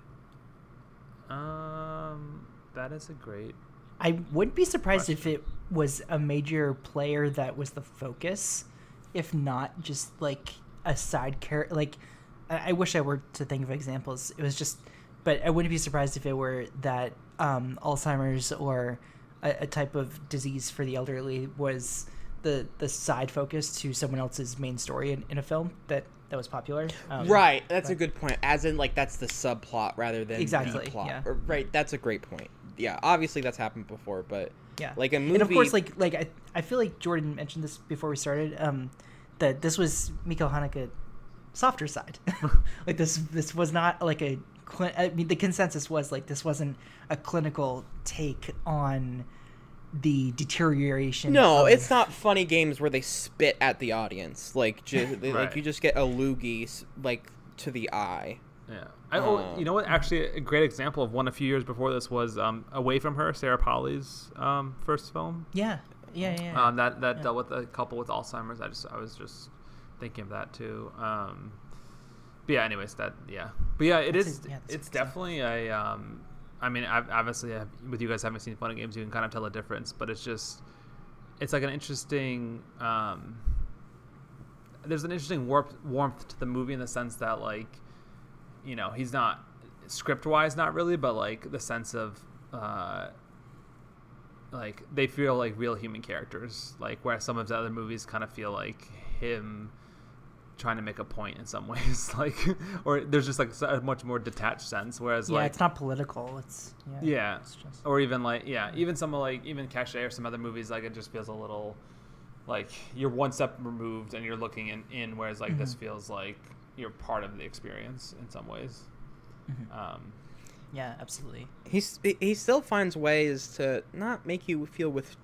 um, that is a great. I wouldn't be surprised if it was a major player that was the focus, if not just like a side character. Like, I I wish I were to think of examples. It was just, but I wouldn't be surprised if it were that um, Alzheimer's or a, a type of disease for the elderly was the the side focus to someone else's main story in, in a film that that was popular. Um, right, that's a good point. As in, like, that's the subplot rather than Exactly, the plot. yeah. Or- right, that's a great point. Yeah, obviously that's happened before, but Yeah. like a movie. And of course, like like I, I feel like Jordan mentioned this before we started. Um, that this was Mikhail Haneke softer side. like this this was not like a. cli- I mean, the consensus was like this wasn't a clinical take on the deterioration. No, of- it's not funny games where they spit at the audience. Like, ju- they, like you just get a loogie like to the eye. Yeah. I, oh, Um, you know what? Actually, a great example of one a few years before this was um, "Away from Her," Sarah Polley's um, first film. Yeah, yeah, yeah. yeah. Um, that that Yeah. dealt with a couple with Alzheimer's. I just I was just thinking of that too. Um, but yeah. Anyways, that yeah. But yeah, it That's is. a- yeah, it's good example. definitely a. Um, I mean, I've, obviously, I've, with you guys having seen Fun and Games, you can kind of tell the difference. But it's just, it's like an interesting. Um, there's an interesting warmth warmth to the movie in the sense that like, you know, he's not script wise, not really, but like the sense of. Uh, like they feel like real human characters like where some of the other movies kind of feel like him trying to make a point in some ways like or there's just like a much more detached sense whereas yeah, like it's not political. It's yeah. yeah It's just, or even like yeah even some of like even Caché or some other movies like it just feels a little like you're one step removed and you're looking in, in whereas like this Mhm. feels like you're part of the experience in some ways Mhm. um yeah, absolutely. He's he- he still finds ways to not make you feel with.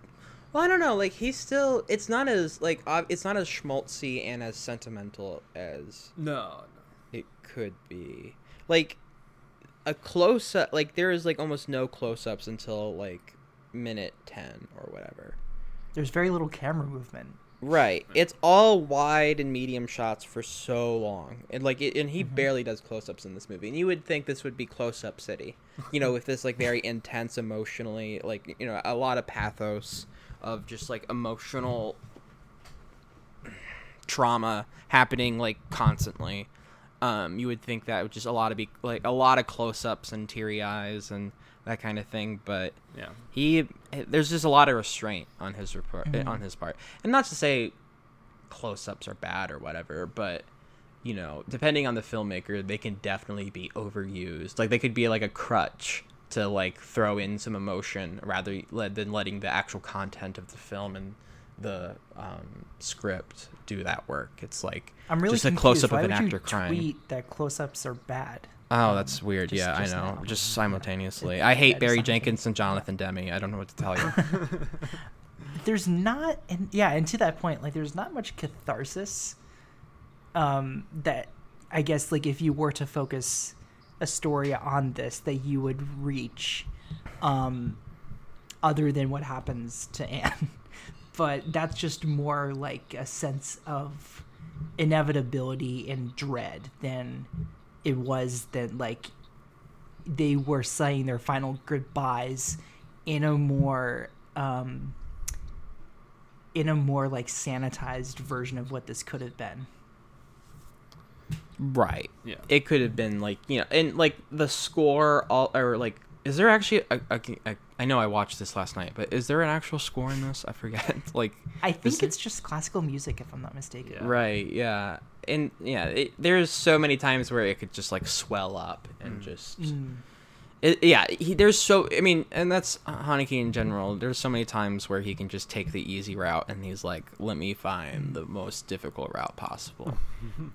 Well, I don't know. Like he's still. It's not as like ob- it's not as schmaltzy and as sentimental as no it could be. Like a close up. Like there is like almost no close ups until like minute ten or whatever. There's very little camera movement. Right. It's all wide and medium shots for so long. And like it, and he barely does close-ups in this movie. And you would think this would be close-up city. You know, with this like very intense emotionally like you know, a lot of pathos of just like emotional trauma happening like constantly. Um you would think that would just a lot of be like a lot of close-ups and teary eyes and that kind of thing, but yeah he there's just a lot of restraint on his report Mhm. on his part and not to say close-ups are bad or whatever but you know depending on the filmmaker they can definitely be overused like they could be like a crutch to like throw in some emotion rather than letting the actual content of the film and the um, script do that work it's like I'm really just a confused. close-up Why of an would actor you crying tweet that close-ups are bad? Oh, Um, that's weird. just- yeah, just I know. now. Just simultaneously. I hate yeah, Barry. Jenkins and Jonathan Demme. I don't know what to tell you. there's not and yeah and to that point like there's not much catharsis um that i guess like if you were to focus a story on this that you would reach um other than what happens to anne but that's just more like a sense of inevitability and dread than it was that like they were saying their final goodbyes in a more um in a more like sanitized version of what this could have been Right. Yeah. It could have been like you know, and like the score, all or like, is there actually? A, a, a, I know I watched this last night, but is there an actual score in this? I forget. like, i think it's just classical music if i'm not mistaken right. Yeah, and yeah, it, there's so many times where it could just like swell up and just. Mm. It, yeah, he, there's so I mean, and that's Haneke in general. There's so many times where he can just take the easy route, and he's like, "Let me find the most difficult route possible."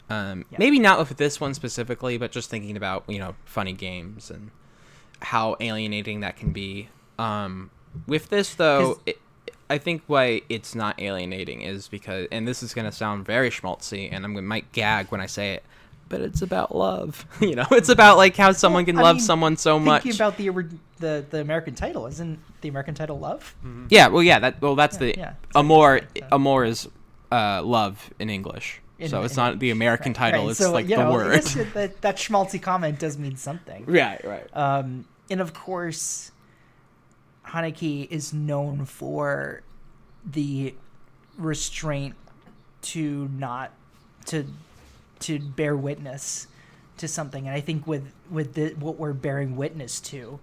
Um, Yeah. Maybe not with this one specifically, but just thinking about you know funny games and how alienating that can be. Um, with this though, it, I think why it's not alienating is because, and this is gonna sound very schmaltzy, and I'm gonna might gag when I say it, but it's about love. you know, it's about like how someone can I love mean, someone so much. thinking about the ori- the the american title isn't the american title love Yeah, well, yeah, that well, that's Yeah, the yeah, it's Amour. like that. Amour is uh, love in English, In- so it's in not the American title. Right, It's so, like you the know, word. it- that, that schmaltzy comment does mean something Right, right. Um, and of course, Haneke is known for the restraint to not to to bear witness to something, and I think with with the, what we're bearing witness to,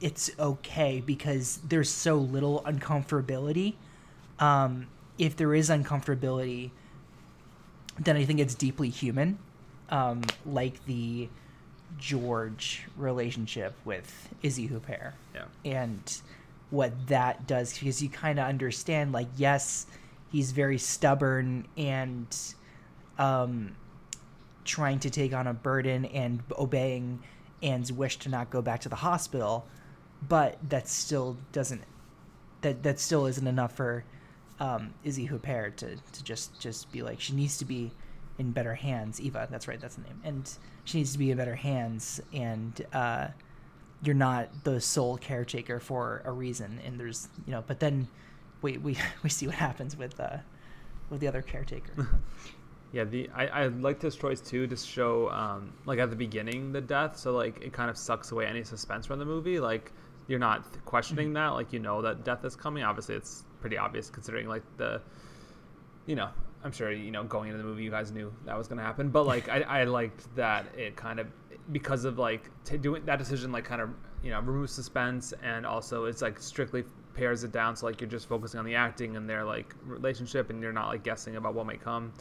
it's okay because there's so little uncomfortability. Um, if there is uncomfortability, then I think it's deeply human, um, like the George relationship with Izzy Huppert. Yeah. And what that does, because you kind of understand, like, yes, he's very stubborn and um, trying to take on a burden and obeying Anne's wish to not go back to the hospital, but that still doesn't, that, that still isn't enough for um, Izzy Huppert to, to just, just be like, she needs to be in better hands. Eva, that's right, that's the name. And she needs to be in better hands, and uh, you're not the sole caretaker for a reason. And there's, you know, but then we we, we see what happens with uh, with the other caretaker. Yeah, the I, I like this choice too to show um, like at the beginning the death, so like it kind of sucks away any suspense from the movie. Like you're not questioning that, like you know that death is coming. Obviously, it's pretty obvious considering like the, you know, I'm sure you know going into the movie you guys knew that was gonna happen, but like I, I liked that it kind of because of like t- doing that decision like kind of you know removes suspense and also it's like strictly pares it down so like you're just focusing on the acting and their like relationship and you're not like guessing about what might come.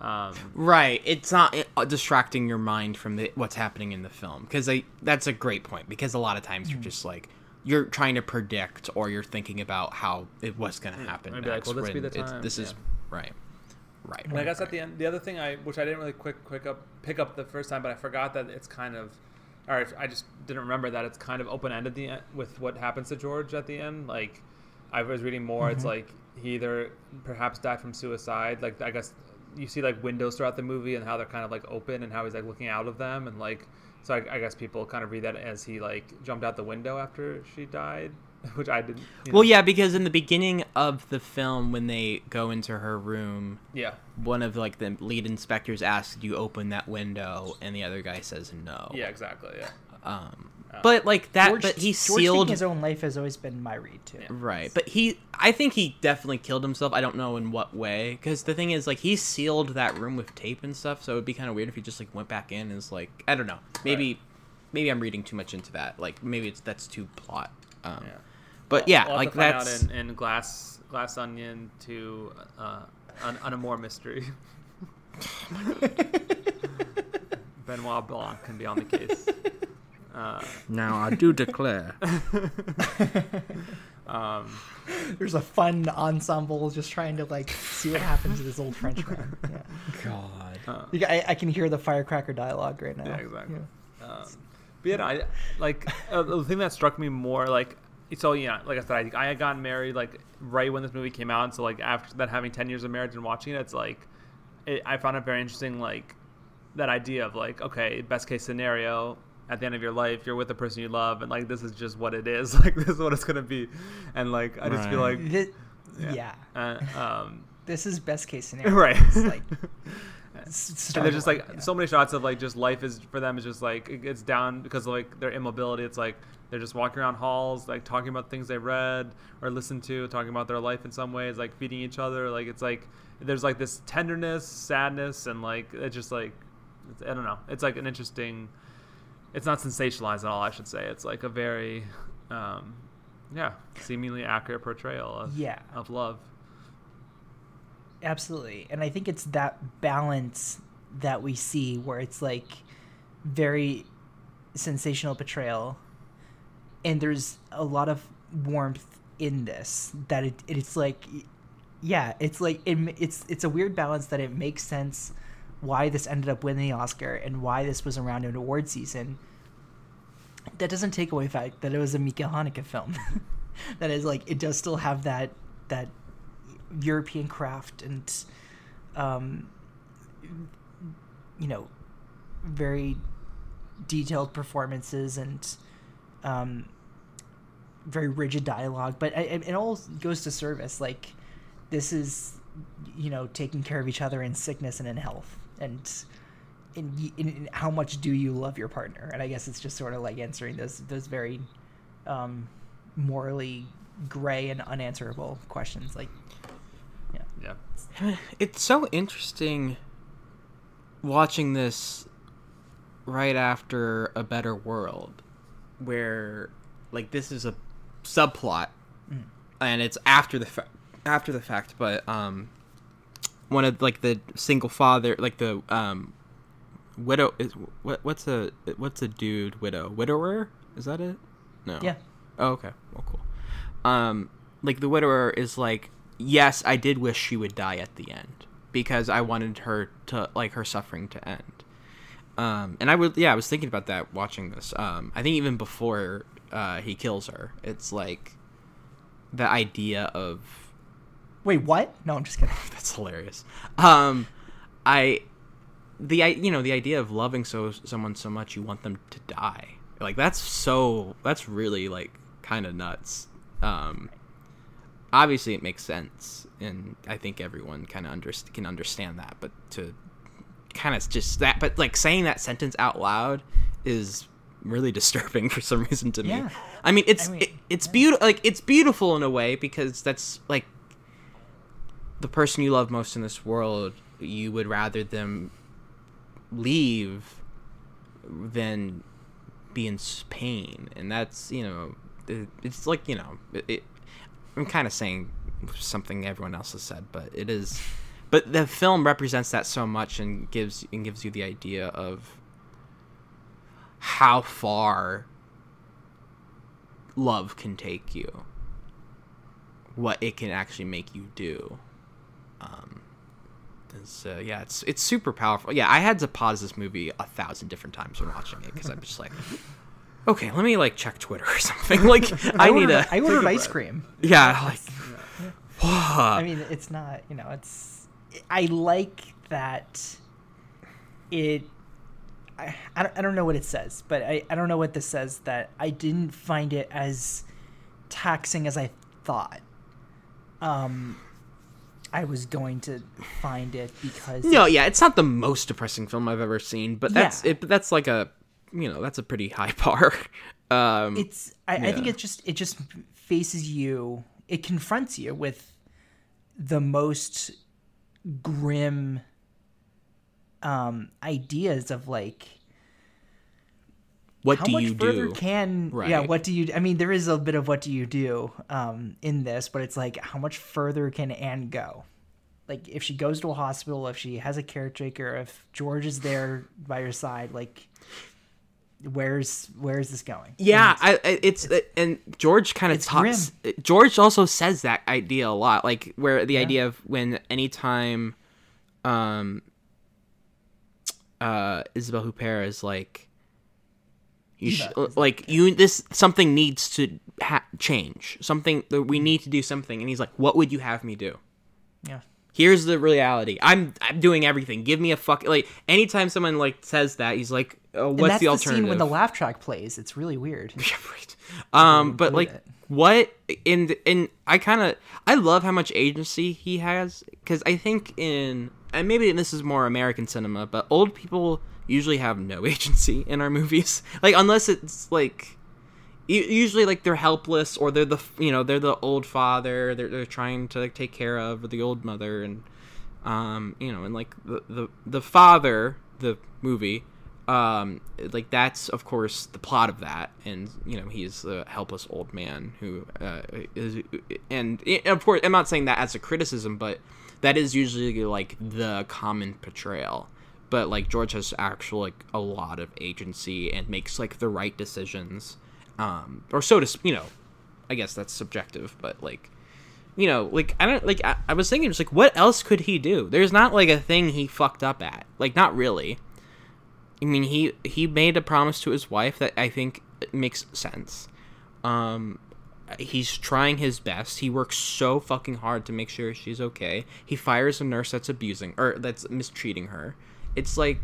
Um, Right. It's not uh, distracting your mind from the, what's happening in the film because that's a great point because a lot of times you're Mm. just like you're trying to predict or you're thinking about how it was going to happen. I'd be like, next will this be when the it's- time? This is right. Right. And I guess at the end, the other thing I, which I didn't really quick, quick up, pick up the first time, but I forgot that it's kind of, or I just didn't remember that it's kind of open ended the end with what happens to George at the end. Like, I was reading more. It's Mhm. like he either perhaps died from suicide. Like I guess you see like windows throughout the movie and how they're kind of like open and how he's like looking out of them and like. So I, I guess people kind of read that as he like jumped out the window after she died, which I didn't. you Well, yeah, because in the beginning of the film, when they go into her room, Yeah. one of like the lead inspectors asks, "Do you open that window?" and the other guy says no. Yeah. Exactly. Yeah. Um, Uh, but like that, George, but he George sealed his own life has always been my read too. Right, but he, I think he definitely killed himself. I don't know in what way, because the thing is, like, he sealed that room with tape and stuff. So it'd be kind of weird if he just like went back in and is like, I don't know, maybe, maybe I'm reading too much into that. Like, maybe it's that's too plot. Um, Yeah. But yeah, we'll like to find that's in, in Glass Glass Onion to uh, un, un a more mystery. Benoit Blanc can be on the case. Uh, now I do declare. um, There's a fun ensemble just trying to like see what happens to this old Frenchman. Yeah. God. uh, You, I, I can hear the firecracker dialogue right now. Yeah, exactly. Yeah. Um, but yeah, no, I like uh, the thing that struck me more, like so yeah, like I said, I, I got married like right when this movie came out, and so like after that, having ten years of marriage and watching it, it's like it, I found it very interesting, like that idea of like okay, best case scenario. At the end of your life, you're with the person you love, and like this is just what it is. Like this is what it's gonna be, and like I just feel like Thi- yeah. Uh, um, This is best case scenario. right. It's like and start there's just like yeah. so many shots of like just life is for them is just like it- it's down because of like their immobility. It's like they're just walking around halls, like talking about things they read or listened to, talking about their life in some ways, like feeding each other. Like it's like there's like this tenderness, sadness, and like it's just like it's, I don't know. It's like an interesting. It's not sensationalized at all. I should say it's like a very, um, yeah, seemingly accurate portrayal of Yeah. of love. Absolutely. And I think it's that balance that we see where it's like very sensational portrayal and there's a lot of warmth in this that it, it's like yeah, it's like it, it's it's a weird balance that it makes sense why this ended up winning the Oscar and why this was around in award season. That doesn't take away the fact that it was a Mika Haneke film. that is like it does still have that that European craft and um, you know very detailed performances and um, very rigid dialogue, but it, it all goes to service. Like this is you know taking care of each other in sickness and in health, and in, in, in how much do you love your partner? And I guess it's just sort of like answering those those very um, morally gray and unanswerable questions. Like Yeah. It's so interesting watching this right after a better world where like this is a subplot Mm. and it's after the fa- after the fact but um one of like the single father like the um widow is what what's a what's a dude widow? Widower? Is that it? No. Yeah. oh okay. Well cool. Um like the widower is like yes i did wish she would die at the end because i wanted her to like her suffering to end um and i would yeah i was thinking about that watching this um i think even before uh he kills her it's like the idea of wait, what? No, I'm just kidding. that's hilarious. Um, I, the I, you know, the idea of loving so someone so much you want them to die, like that's so that's really like kind of nuts. Um, obviously it makes sense, and I think everyone kind of under, can understand that. But to kind of just that, but like saying that sentence out loud is really disturbing for some reason to Yeah. me. I mean, it's I mean, it, it's beautiful. Like it's beautiful in a way because that's like the person you love most in this world, you would rather them leave than be in pain, and that's you know, it, it's like you know, it, I'm kind of saying something everyone else has said, but it is, but the film represents that so much and gives and gives you the idea of how far love can take you what it can actually make you do. Um and so yeah it's it's super powerful. Yeah i had to pause this movie a thousand different times when watching it because i'm just like okay let me like check twitter or something. Like i, need ordered, a I ordered ice cream. yeah like I mean, it's not, you know, it's. I like that it. I, I, don't, I don't know what it says, but I, I don't know what this says that I didn't find it as taxing as I thought. Um, I was going to find it because. no yeah it's not the most depressing film i've ever seen but that's Yeah. it that's like a you know that's a pretty high bar um it's I, I think yeah. it just it just faces you it confronts you with the most grim um ideas of like what do much you further do? can yeah what do you i mean there is a bit of what do you do um in this but it's like how much further can anne go? Like if she goes to a hospital if she has a caretaker if george is there by her side like where's where's this going Yeah, I, I it's, and George kind of it's talks. George also says that idea a lot, like where the idea of when anytime, um, uh, Isabelle Huppert is like, You sh- like you this something needs to ha- change. Something that we need to do something and he's like, "What would you have me do?" Yeah. Here's the reality. I'm I'm doing everything. Give me a fuck like anytime someone like says that, he's like, oh, And "What's that's the the alternative?" scene when the laugh track plays. It's really weird. right. Um, but like, it. what in in I kind of I love how much agency he has because I think in and maybe this is more American cinema, but old people usually have no agency in our movies. Like unless it's like usually like they're helpless or they're the you know they're the old father they're, they're trying to like take care of or the old mother and um you know and like the the, the father the movie um like that's of course the plot of that and you know he's a helpless old man who uh, is and, and of course i'm not saying that as a criticism but that is usually like the common portrayal. But like george has actual like a lot of agency and makes like the right decisions um or so to you know i guess that's subjective but like you know like i don't like I, I was thinking just like what else could he do there's not like a thing he fucked up at like not really I mean, he he made a promise to his wife that I think makes sense. Um, he's trying his best. He works so fucking hard to make sure she's okay. He fires a nurse that's abusing or that's mistreating her. It's like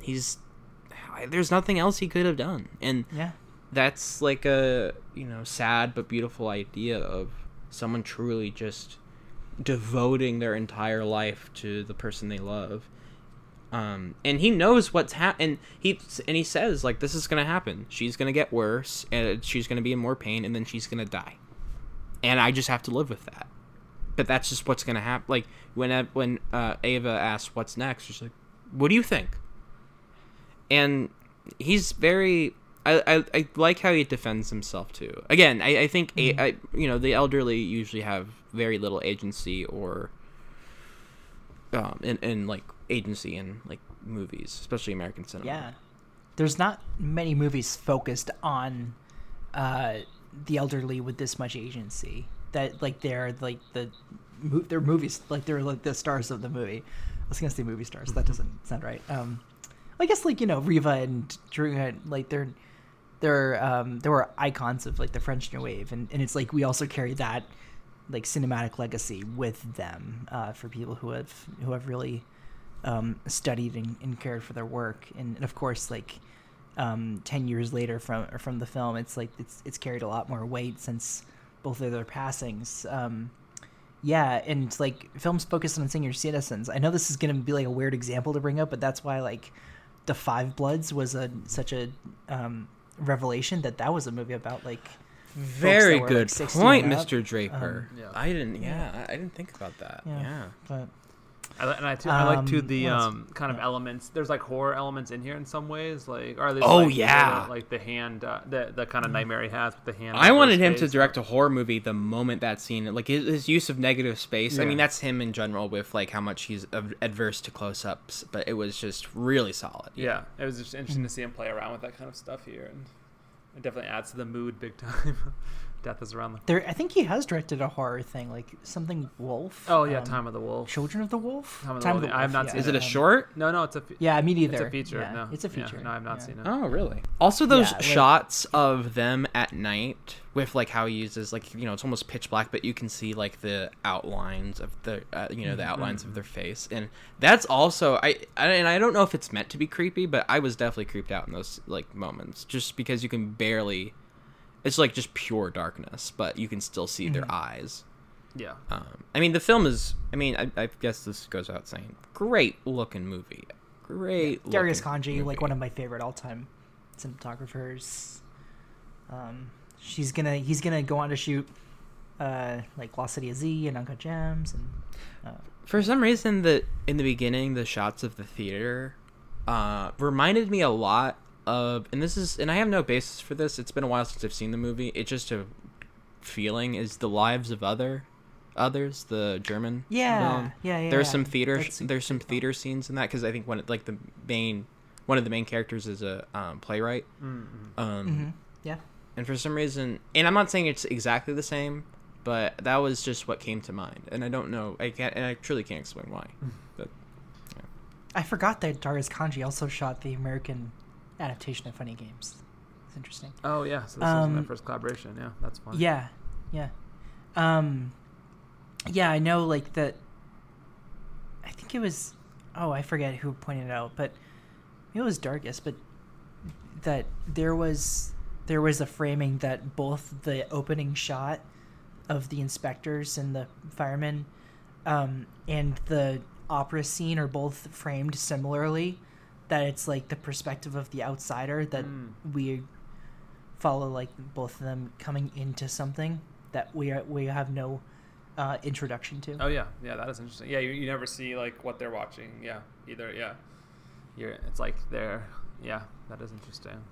he's there's nothing else he could have done, and Yeah. That's like a you know sad but beautiful idea of someone truly just devoting their entire life to the person they love. Um and he knows what's happening he and he says like this is gonna happen. She's gonna get worse and she's gonna be in more pain and then she's gonna die. And i just have to live with that. But that's just what's gonna happen like when when uh, ava asks what's next she's like what do you think? And he's very I, I, I like how he defends himself too again i, I think a, I, you know the elderly usually have very little agency or um in, in like agency in like movies especially american cinema Yeah. There's not many movies focused on uh, the elderly with this much agency. That like they're like the mo- they're movies like they're like the stars of the movie. I was gonna say movie stars. That doesn't sound right. Um, I guess like you know Riva and Drew like they're they're um they were icons of like the French New Wave, and and it's like we also carry that like cinematic legacy with them uh, for people who have who have really um, studied and, and cared for their work, and, and of course, like um, ten years later from from the film, it's like it's it's carried a lot more weight since both of their passings. Um, yeah, and like films focused on senior citizens. I know this is gonna be like a weird example to bring up, but that's why like the Five Bloods was a such a um, revelation that that was a movie about like folks that very were, like, good 16 point and up. mr draper Um, Yeah. i didn't yeah, I, I didn't think about that yeah, yeah, but I, and I, too, I like too Um, the um, kind of elements. There's like horror elements in here in some ways, like or Oh, like, the- yeah. like the hand, uh, the the kind of nightmare he has with the hand. I wanted him to direct a horror movie the moment that scene, like his, his use of negative space. I mean, that's him in general with like how much he's adverse to close-ups, but it was just really solid. Yeah, it was just interesting to see him play around with that kind of stuff here, and it definitely adds to the mood big time. Death is around the. there, I think he has directed a horror thing, like something Wolf. Oh yeah, um, Time of the Wolf. Children of the Wolf. Time of the Wolf. I have not yeah. seen Is it a short? No, no, it's a. fe- Yeah, me neither. It's a feature. Yeah, no, it's a Yeah, feature. no, I've not yeah. seen it. Oh, really? Also, those Yeah, like- shots of them at night with like how he uses like you know it's almost pitch black, but you can see like the outlines of the uh, you know the outlines of their face, and that's also I, I and I don't know if it's meant to be creepy, but I was definitely creeped out in those like moments just because you can barely. It's like just pure darkness, but you can still see their eyes. Yeah. Um, I mean, the film is. I mean, I, I guess this goes without saying. Great looking movie. Great. Darius looking Khondji, like one of my favorite all-time cinematographers. Um, she's gonna, he's gonna go on to shoot, uh, like Lost City of Z and Uncut Gems, and uh, For some reason, the in the beginning, the shots of the theater uh, reminded me a lot of, and this is, and I have no basis for this. It's been a while since I've seen the movie. It's just a feeling. Is the lives of other others the German? Yeah, film. yeah, yeah, There's yeah. some theater. That's there's some theater scenes in that because I think one like the main one of the main characters is a um, playwright. Mm-hmm. Um, Mhm. yeah. and for some reason, and I'm not saying it's exactly the same, but that was just what came to mind, and I don't know. I can't, and I truly can't explain why. But I forgot that Darius Khondji also shot the American adaptation of Funny Games. That's interesting. Oh yeah, so this was my Um, first collaboration. Yeah, that's fun. Yeah, yeah, um, yeah. I know, like that. I think it was. Oh, I forget who pointed it out, but it was Darkest. But that there was there was a framing that both the opening shot of the inspectors and the firemen um, and the opera scene are both framed similarly. That it's like the perspective of the outsider that Mm. we follow, like both of them coming into something that we are, we have no uh, introduction to. Oh yeah, yeah, that is interesting. Yeah, you, you never see like what they're watching. Yeah, either. Yeah, you're. It's like they're. Yeah, that is interesting.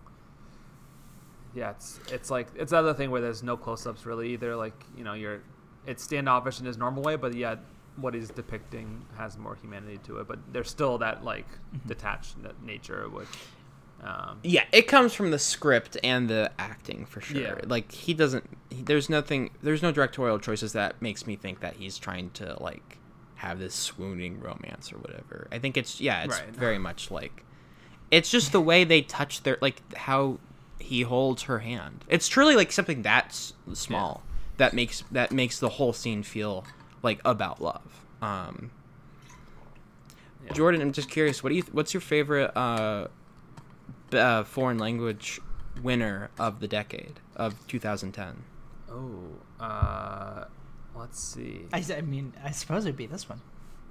Yeah, it's it's like it's another thing where there's no close-ups really either. Like you know, you're it's standoffish in his normal way, but yeah, what he's depicting has more humanity to it. But there's still that like detached nature, which. Um, Yeah, it comes from the script and the acting for sure. Yeah. Like he doesn't. He, there's nothing. There's no directorial choices that makes me think that he's trying to like have this swooning romance or whatever. I think it's yeah. It's Right. very much like. It's just the way they touch their like how he holds her hand. It's truly like something that's small that makes that makes the whole scene feel like about love. Um, Jordan, I'm just curious. What do you? What's your favorite uh, b- uh, foreign language winner of the decade of 2010? oh, uh, let's see. I mean, I suppose it'd be this one.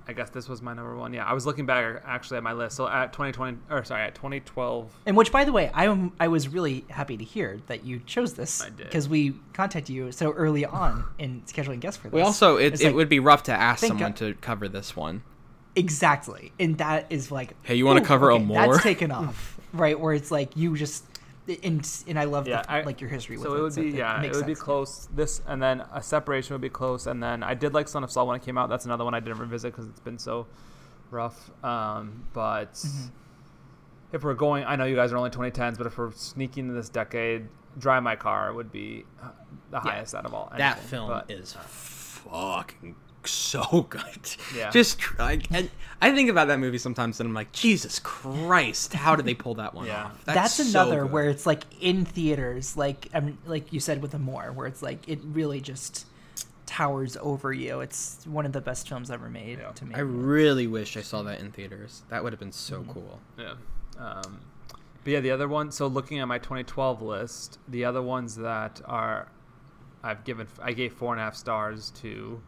I guess this was my number one. Yeah, I was looking back actually at my list. So at 2020, or sorry, at 2012. And which, by the way, I am I was really happy to hear that you chose this because we contacted you so early on in scheduling guests for this. We also it, It's it like, would be rough to ask someone God- to cover this one. exactly, and that is like, Hey, you wanna ooh, cover Amour? That's taken off, right? Where it's like you just and and I love Yeah, the, I, like your history with so it. it would be yeah, it makes would be close. This and then a separation would be close, and then I did like Son of Saul when it came out. That's another one I didn't revisit because it's been so rough. Um, but Mm-hmm. if we're going, I know you guys are only 2010s, but if we're sneaking into this decade, Drive My Car would be uh, the highest out of all. That anything, film but- is fucking so good. Yeah. Just like I, and I think about that movie sometimes and I'm like, Jesus Christ, how did they pull that one Yeah. off? That's, so another good. where it's like in theaters, like I mean, like you said with Amour, where it's like it really just towers over you. It's one of the best films ever made to me. I really wish I saw that in theaters. That would have been so Mm-hmm. cool. Yeah. Um, but yeah, the other one. So looking at my 2012 list, the other ones that are, I've given, I gave four and a half stars to.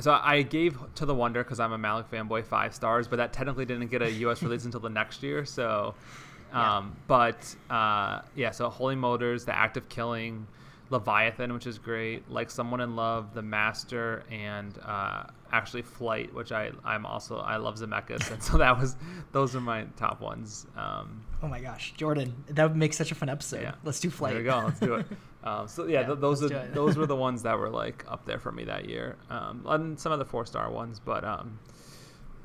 So I gave to the Wonder because I'm a Malick fanboy five stars, but that technically didn't get a U.S. release until the next year. So, um, but uh, yeah, so Holy Motors, The Act of Killing, Leviathan, which is great, Like Someone in Love, The Master, and uh, actually Flight, which I I'm also I love Zemeckis, and so that was those are my top ones. Um, Oh my gosh, Jordan, that would make such a fun episode. yeah, Let's do flight. There you go. Let's do it. Um, so yeah, Yeah, th- those are let's do it. those were the ones that were like up there for me that year. Um, and some of the four star ones, but um,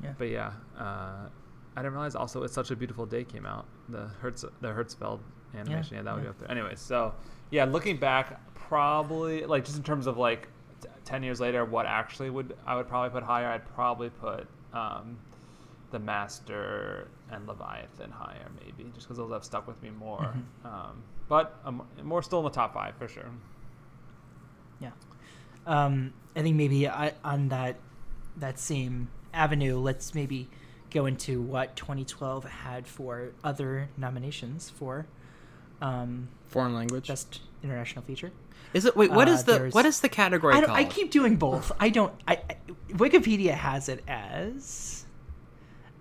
Yeah. but yeah, uh, I didn't realize also it's such a beautiful day came out. The Hertz the Hertzfeldt animation, yeah, that would yeah. be up there. Anyways, so yeah, looking back, probably like just in terms of like t- ten years later, what actually would I would probably put higher? I'd probably put um, the Master and Leviathan higher, maybe, just because those have stuck with me more. Mm-hmm. Um, but um, more still in the top five for sure. Yeah. Um, I think maybe I, on that that same avenue, let's maybe go into what 2012 had for other nominations for um, Foreign language. best international feature. Is it wait, What Uh, is the what is the category I, called? I keep doing both. I don't. I, I Wikipedia has it as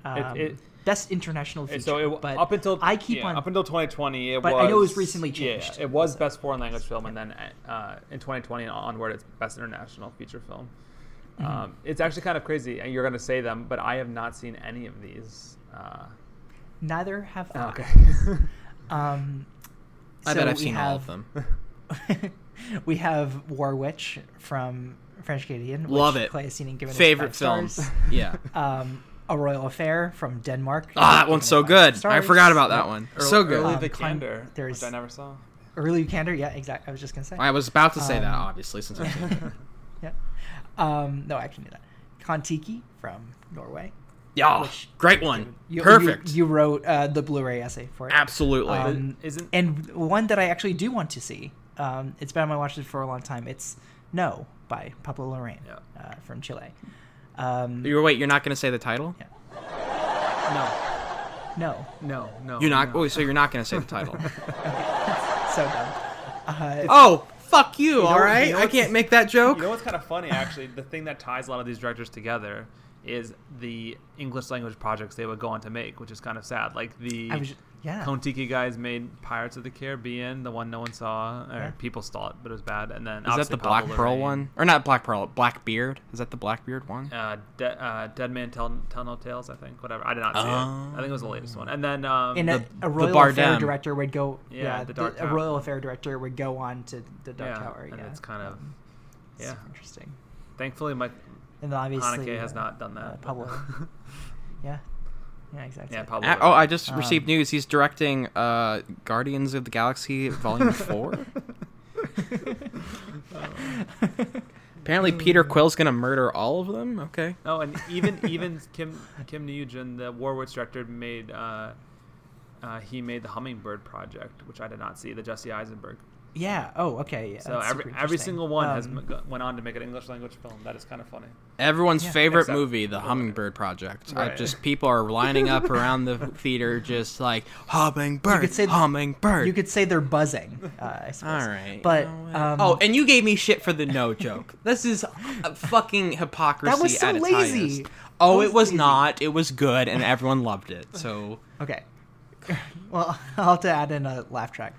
um, it- best international feature. And so it, but up until I keep yeah, on up until 2020, it But was. I know it was recently yeah, changed. it was best foreign language film, and then uh, in 2020 and onward, it's best international feature film. Mm-hmm. Um, it's actually kind of crazy, and you're going to say them, but I have not seen any of these. Uh, neither have I. okay. Um, I so bet I've we seen all of them. we have War Witch from French Canadian. Love it. Clay has seen and given us Favorite five films. stars. yeah. Um, A Royal Affair from Denmark. Ah, that one's so five good. I forgot about that one. Early, so good. Early Um, Vikander, there's- which I never saw. Early Vikander, yeah, exactly. I was just gonna say. I was about to say that, Um, obviously, since I'm yeah. Um, no, I actually knew that. Kon-Tiki from Norway. Yeah, which great one. you, Perfect. You, you wrote uh, the Blu-ray essay for it. Absolutely. Um, Isn't- and one that I actually do want to see. Um, it's been on my watch list for a long time. It's No by Pablo Larraín Yeah. uh, from Chile. Um, You're wait. You're not going to say the title. Yeah. No, no, no, no. You're not. no. Oh, so you're not going to say the title. so dumb. Uh, oh, fuck you. know- all right. you know I can't make that joke. You know what's kind of funny, actually? The thing that ties a lot of these directors together is the English language projects they would go on to make, which is kind of sad. Like the I was, yeah. Kon-Tiki guys made Pirates of the Caribbean, the one no one saw, or Yeah. people saw it, but it was bad. And then Is that obviously the Black Pablo Pearl Larraín. one? Or not Black Pearl? Blackbeard? Is that the Blackbeard one? Uh, De- uh, Dead Man Tell, Tell No Tales, I think. Whatever. I did not see it. I think it was the latest one. And then um, and a, the- a the royal affair director would go. Yeah, Yeah, the the Dark a royal affair director would go on to the Dark yeah, Tower. and it's kind of Um, it's yeah. interesting. Thankfully, my And then obviously Haneke has uh, not done that. uh, Pablo. yeah, yeah, exactly. yeah, Pablo. Oh, I just Um, received news. He's directing uh, Guardians of the Galaxy Volume Four. Apparently, Peter Quill's gonna murder all of them. Okay. Oh, and even even Kim Kim Nugent, the War Witch director, made uh, uh, he made the Hummingbird Project, which I did not see, the Jesse Eisenberg. Yeah. Oh, okay. Yeah, So every every single one has Um, m- went on to make an English language film. That is kind of funny. Everyone's Yeah, favorite except- movie, The Hummingbird Project. I just people are lining up around the theater, just like hummingbird, could say th- hummingbird. You could say they're buzzing. Uh, I suppose. All right. But you know what? um, oh, and you gave me shit for the no joke. This is a fucking hypocrisy. That was so at lazy. highest. Oh, That it was was lazy. not. It was good, and everyone loved it. So Okay. Well, I'll have to add in a laugh track.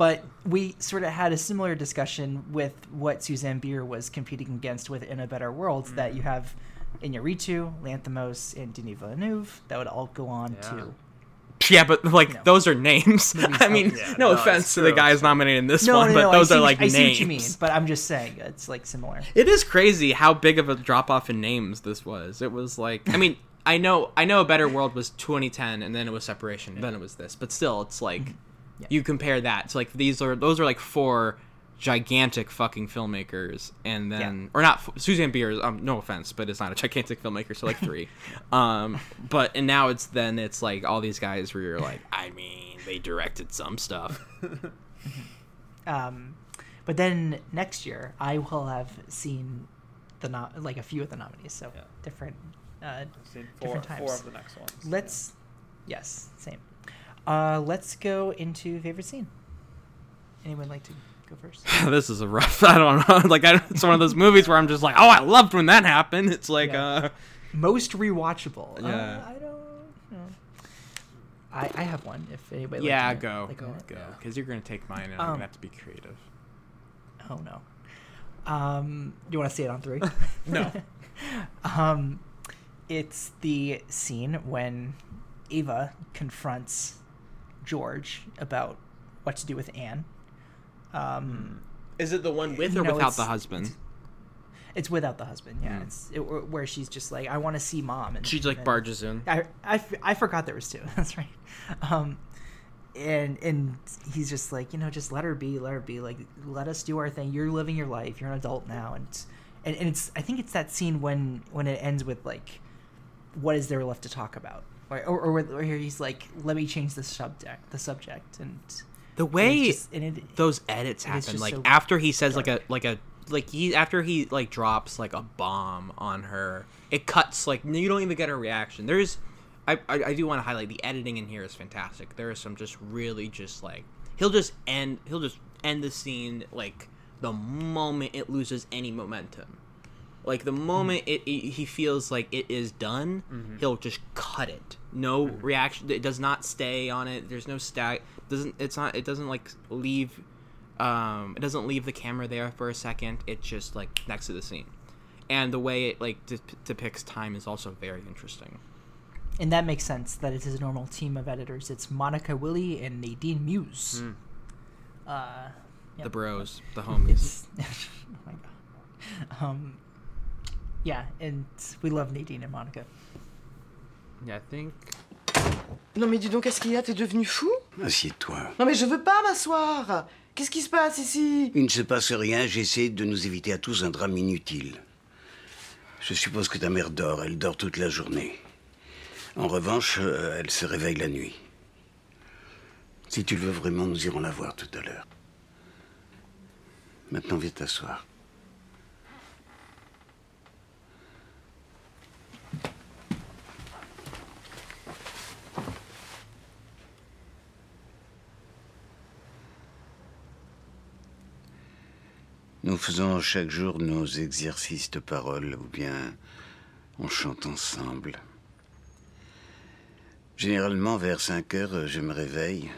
But we sort of had a similar discussion with what Susanne Bier was competing against with In a Better World that you have Iñárritu, Lanthimos, and Denis Villeneuve that would all go on Yeah. to. yeah, but like You know. those are names. Movies I mean, there. no no, offense to the guys it's true. nominated in this No, one, no, but no, those I are see, like I names. see what you mean, but I'm just saying it's like similar. It is crazy how big of a drop off in names this was. It was like I mean, I know I know a better world was 2010 and then it was separation, then it was this. But still it's like Mm-hmm. Yeah. you compare that. It's like these are those are like four gigantic fucking filmmakers and then or not Susanne Bier is um no offense, but it's not a gigantic filmmaker, so like 3. um but and now it's then it's like all these guys where you're like I mean, they directed some stuff. Um, but then next year, I will have seen the no- like a few of the nominees, so Yeah. different. Uh, I've seen four, Different times. four of the next ones. let's, yes, same. Uh, let's go into favorite scene. Anyone like to go first? this is a rough. I don't know. Like I, it's one of those movies where I'm just like, oh, I loved when that happened. It's like, Yeah. uh, Most rewatchable. Yeah. Uh, I don't know. I I have one. If anybody. yeah, go, like, go, go, because you're gonna take mine, and I'm Um, gonna have to be creative. Oh no. Um, you want to see it on three? No. um, it's the scene when Eva confronts George about what to do with Anne. Um, Is it the one with or know, without the husband? it's without the husband. Yeah, Mm. it's it, where she's just like, I want to see mom, and She like and- barges in. I I forgot there was two. That's right. Um, and and he's just like, you know, just let her be, let her be. Like, let us do our thing. You're living your life. You're an adult now, and and, and it's. I think it's that scene when when it ends with like, what is there left to talk about, or or, or where he's like, let me change the subject, the subject, and The way just- and it, those edits happen, like so after he says like a like a like he after he like drops like a bomb on her, it cuts like you don't even get a reaction. There's, I I, I do want to highlight the editing in here is fantastic. There is some just really just like he'll just end he'll just end the scene like the moment it loses any momentum. Like the moment it, it he feels like it is done, he'll just cut it. No reaction. It does not stay on it. There's no stag. Doesn't it's not. It doesn't like leave. Um, it doesn't leave the camera there for a second. It's just like next to the scene, and the way it like de- depicts time is also very interesting. and that makes sense that it's his normal team of editors. It's Monika Willi and Nadine Muse. Uh, Yep. The bros, the homies. Oh my god. Um, yeah, and we love Nadine and Monica. Yeah, I think. Non mais dis donc, qu'est-ce qu'il y a T'es devenu fou? Assieds-toi. Non mais je veux pas m'asseoir Qu'est-ce qui se passe ici? Il ne se passe rien, j'essaie de nous éviter à tous un drame inutile. Je suppose que ta mère dort, elle dort toute la journée. En revanche, euh, elle se réveille la nuit. Si tu le veux vraiment, nous irons la voir tout à l'heure. Maintenant, viens t'asseoir. Nous faisons chaque jour nos exercices de parole ou bien on chante ensemble. Généralement, vers 5 heures, je me réveille.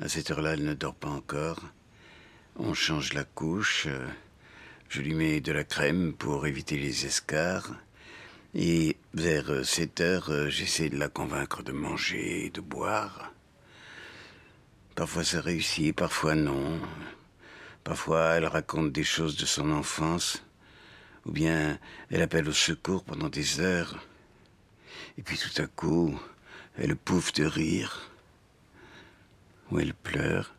À cette heure-là, elle ne dort pas encore. On change la couche. Je lui mets de la crème pour éviter les escarres. Et vers 7 heures, j'essaie de la convaincre de manger et de boire. Parfois ça réussit, parfois non. Parfois elle raconte des choses de son enfance. Ou bien elle appelle au secours pendant des heures. Et puis tout à coup, elle pouffe de rire. Ou elle pleure.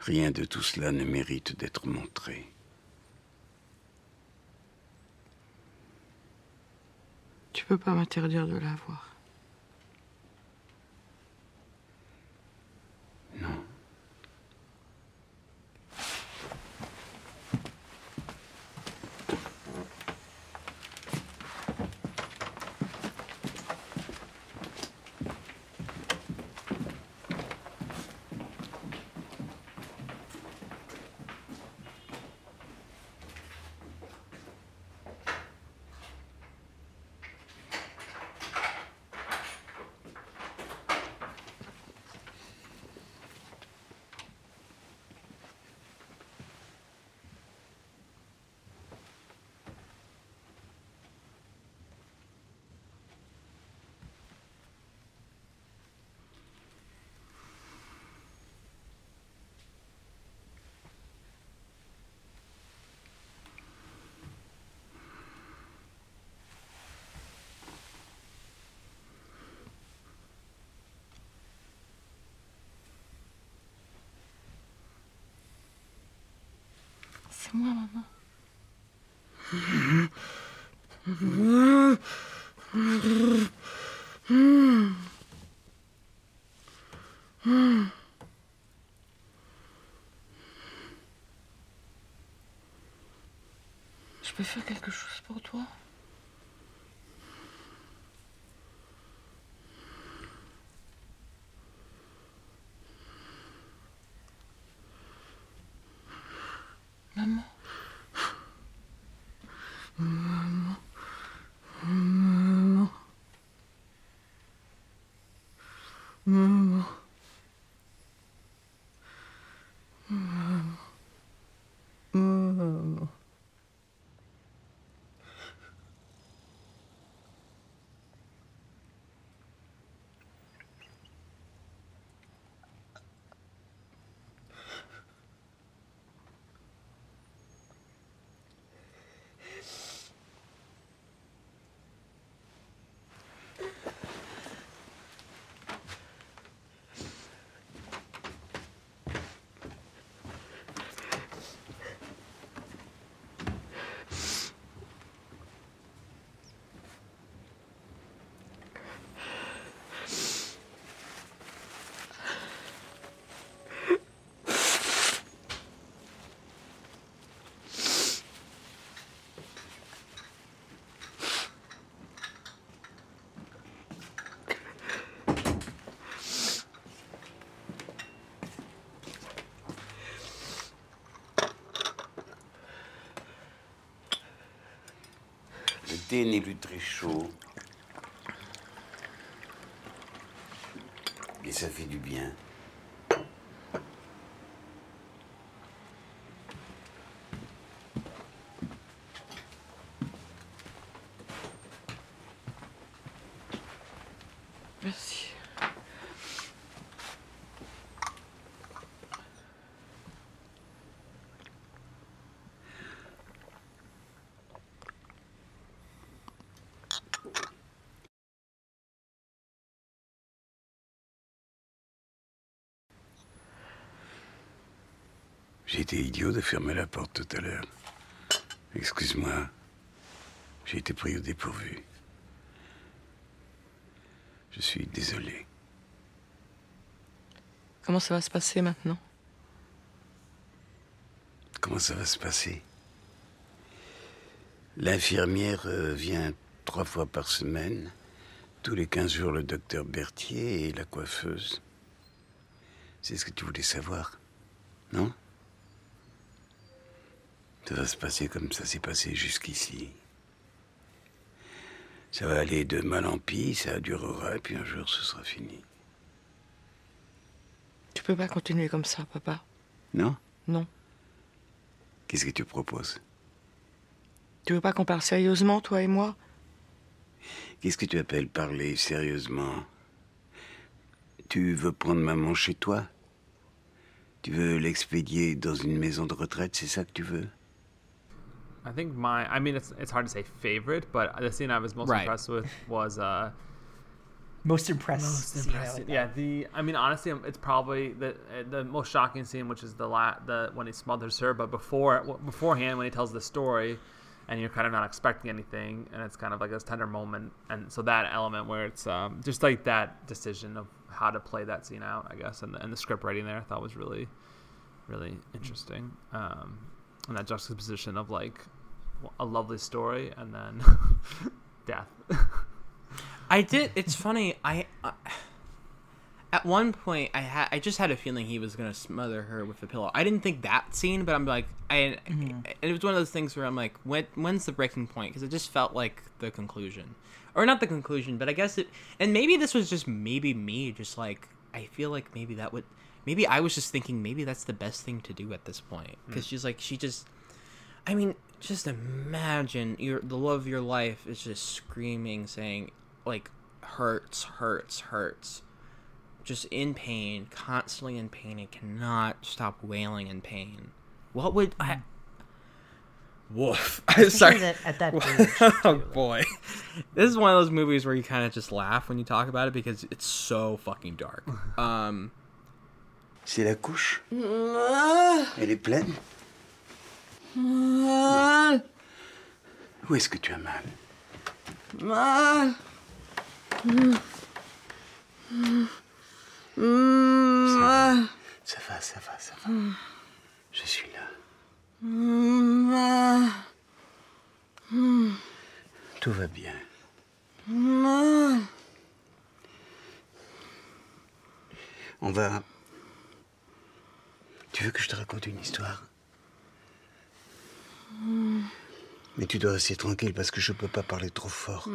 Rien de tout cela ne mérite d'être montré. Tu peux pas m'interdire de la voir. No. Je peux faire quelque chose pour toi? Thé n'est plus très chaud. Et ça fait du bien. J'ai été idiot de fermer la porte tout à l'heure. Excuse-moi. J'ai été pris au dépourvu. Je suis désolé. Comment ça va se passer maintenant? Comment ça va se passer? L'infirmière euh, vient trois fois par semaine. Tous les quinze jours, le docteur Berthier et la coiffeuse. C'est ce que tu voulais savoir, non? Ça va se passer comme ça s'est passé jusqu'ici. Ça va aller de mal en pis, ça durera, et puis un jour ce sera fini. Tu peux pas continuer comme ça, papa. Non? Non. Qu'est-ce que tu proposes? Tu veux pas qu'on parle sérieusement, toi et moi? Qu'est-ce que tu appelles parler sérieusement? Tu veux prendre maman chez toi? Tu veux l'expédier dans une maison de retraite, c'est ça que tu veux? I think my, I mean, it's it's hard to say favorite, but the scene I was most Right. impressed with was uh, Most impressed. most scene, impressed. like yeah, the I mean, honestly, it's probably the uh, the most shocking scene, which is the la- the when he smothers her. But before beforehand, when he tells the story, and you're kind of not expecting anything, and it's kind of like this tender moment, and so that element where it's um, just like that decision of how to play that scene out, I guess, and the, and the script writing there, I thought was really, really interesting. Um, and that juxtaposition of like a lovely story and then death. I did. It's funny. I uh, at one point I had I just had a feeling he was gonna smother her with a pillow. I didn't think that scene, but I'm like I. Mm-hmm. It was one of those things where I'm like, when when's the breaking point? Because it just felt like the conclusion, or not the conclusion, but I guess it. And maybe this was just maybe me, just like I feel like maybe that would. Maybe I was just thinking maybe that's the best thing to do at this point because Mm. she's like she just. I mean, just imagine your the love of your life is just screaming, saying like hurts, hurts, hurts, just in pain, constantly in pain, and cannot stop wailing in pain. What would I? Woof. Especially Sorry. that- at that age, oh boy, this is one of those movies where you kind of just laugh when you talk about it because it's so fucking dark. Um. C'est la couche Elle est pleine mal, Où est-ce que tu as mal? Mal. Mm. Ça va, ça va, ça va. Je suis là. Mm. Tout va bien. Mm. On va... Tu veux que je te raconte une histoire? Mais tu dois rester tranquille parce que je peux pas parler trop fort.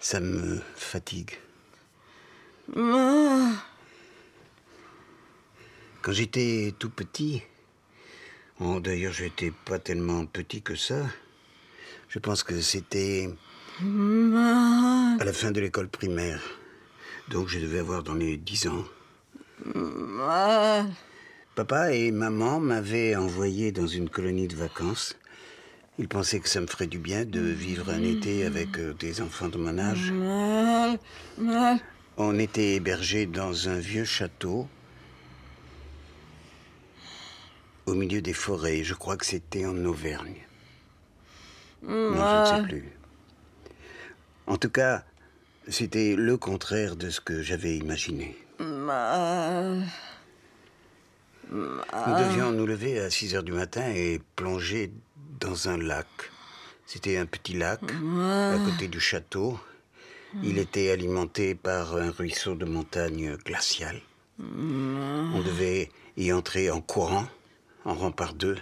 Ça me fatigue. Quand j'étais tout petit, oh, d'ailleurs j'étais pas tellement petit que ça, je pense que c'était à la fin de l'école primaire. Donc je devais avoir dans les 10 ans. Papa et maman m'avaient envoyé dans une colonie de vacances. Ils pensaient que ça me ferait du bien de vivre un été avec euh, des enfants de mon âge. On était hébergés dans un vieux château au milieu des forêts. Je crois que c'était en Auvergne. Non, je ne sais plus. En tout cas, c'était le contraire de ce que j'avais imaginé. Nous devions nous lever à 6 heures du matin et plonger dans un lac. C'était un petit lac à côté du château. Il était alimenté par un ruisseau de montagne glaciale. On devait y entrer en courant, en rang par deux.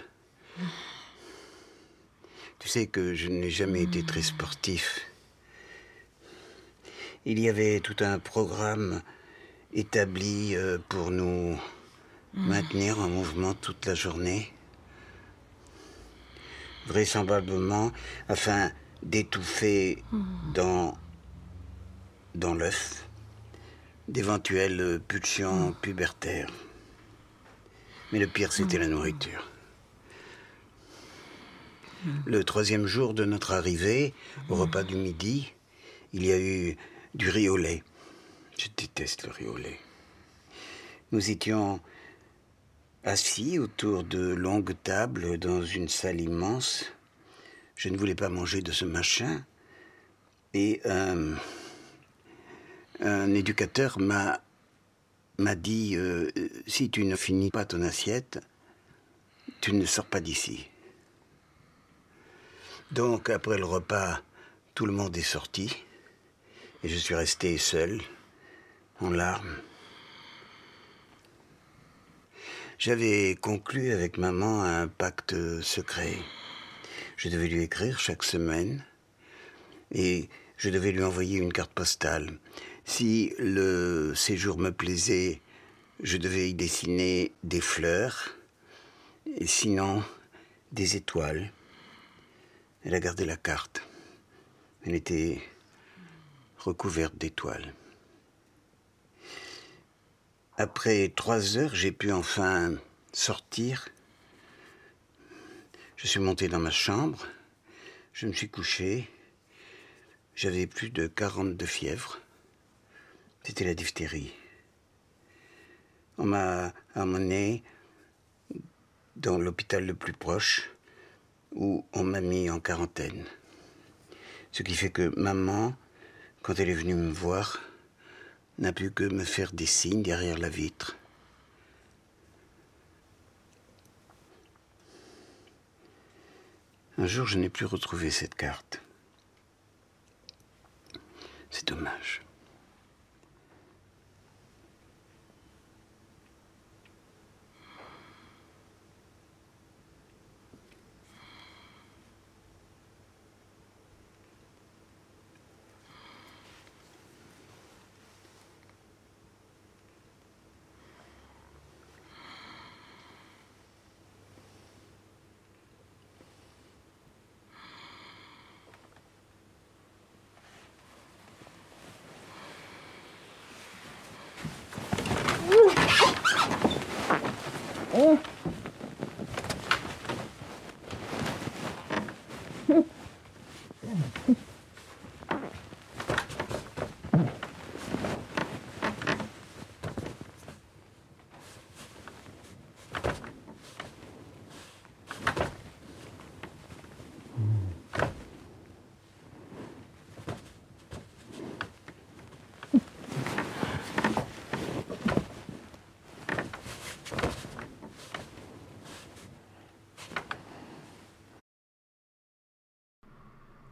Tu sais que je n'ai jamais été très sportif. Il y avait tout un programme établi euh, pour nous maintenir en mouvement toute la journée. Vraisemblablement afin d'étouffer dans, dans l'œuf d'éventuelles pulsions pubertaires. Mais le pire, c'était la nourriture. Le troisième jour de notre arrivée, au repas du midi, il y a eu du riz au lait. Je déteste le riz au lait. Nous étions assis autour de longues tables dans une salle immense. Je ne voulais pas manger de ce machin. Et euh, un éducateur m'a dit euh, si tu ne finis pas ton assiette, tu ne sors pas d'ici. Donc après le repas, tout le monde est sorti et je suis resté seul, en larmes. J'avais conclu avec maman un pacte secret. Je devais lui écrire chaque semaine et je devais lui envoyer une carte postale. Si le séjour me plaisait, je devais y dessiner des fleurs et sinon des étoiles. Elle a gardé la carte. Elle était recouverte d'étoiles. Après trois heures, j'ai pu enfin sortir. Je suis monté dans ma chambre. Je me suis couché. J'avais plus de 40 de fièvre. C'était la diphtérie. On m'a emmené dans l'hôpital le plus proche où on m'a mis en quarantaine. Ce qui fait que maman, quand elle est venue me voir, n'a pu que me faire des signes derrière la vitre. Un jour, je n'ai plus retrouvé cette carte. C'est dommage.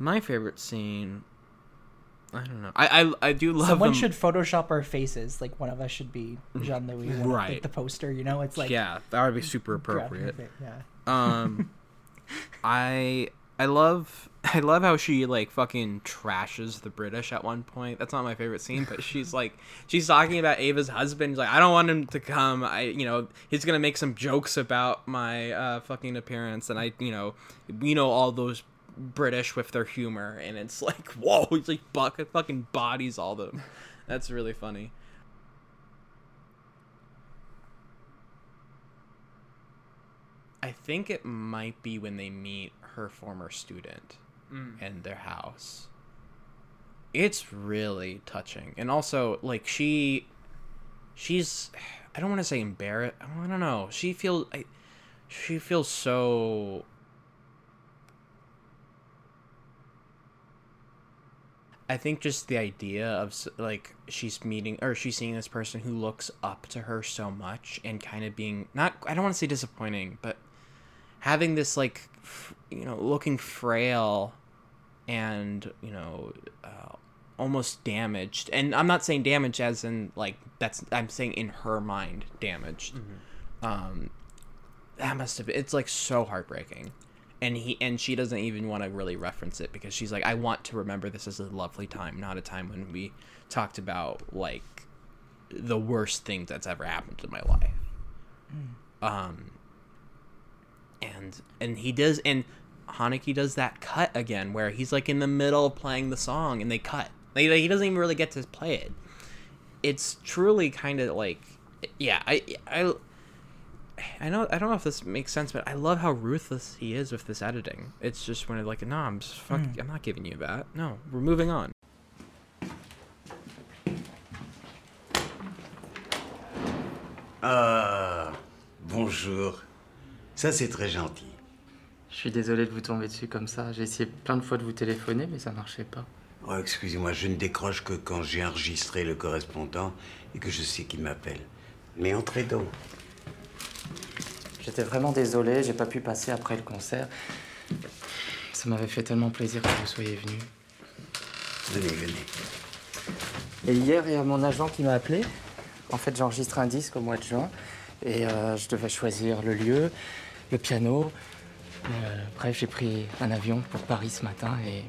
My favorite scene. I don't know. I I, I do love. Someone them- should Photoshop our faces. Like one of us should be Jean Louis. Like Right. the poster, you know, it's like yeah, that would be super appropriate. Yeah. Um, I I love I love how she like fucking trashes the British at one point. That's not my favorite scene, but she's like she's talking about Ava's husband. She's like, I don't want him to come. I you know he's gonna make some jokes about my uh, fucking appearance, and I you know you know all those British with their humor, and it's like whoa, he's like buck fucking bodies all them. That's really funny. I think it might be when they meet her former student Mm. in their house. It's really touching. And also like she she's I don't want to say embarrassed. I don't know. She feels I, she feels so I think just the idea of like she's meeting or she's seeing this person who looks up to her so much and kind of being not I don't want to say disappointing, but having this like f- you know looking frail and you know uh, almost damaged. And i'm not saying damaged as in like that's i'm saying in her mind damaged. Um that must have been it's like so heartbreaking and he and she doesn't even want to really reference it because she's like i want to remember this as a lovely time not a time when we talked about like the worst thing that's ever happened to my life um and and he does and Haneke does that cut again where he's like in the middle of playing the song and they cut. Like, he doesn't even really get to play it. It's truly kind of like yeah, I I I know I don't know if this makes sense, but I love how ruthless he is with this editing. It's just when it's like, no, I'm just fuck, Mm. I'm not giving you that. No, we're moving on. Ah, bonjour. Ça, c'est très gentil. Je suis désolé de vous tomber dessus comme ça. J'ai essayé plein de fois de vous téléphoner, mais ça marchait pas. Oh, excusez-moi, je ne décroche que quand j'ai enregistré le correspondant et que je sais qu'il m'appelle. Mais entrez donc. J'étais vraiment désolé, j'ai pas pu passer après le concert. Ça m'avait fait tellement plaisir que vous soyez venu. Venez, venez. Et hier, il y a mon agent qui m'a appelé. En fait, j'enregistre un disque au mois de juin et euh, je devais choisir le lieu, le piano. Euh, bref, j'ai pris un avion pour Paris ce matin et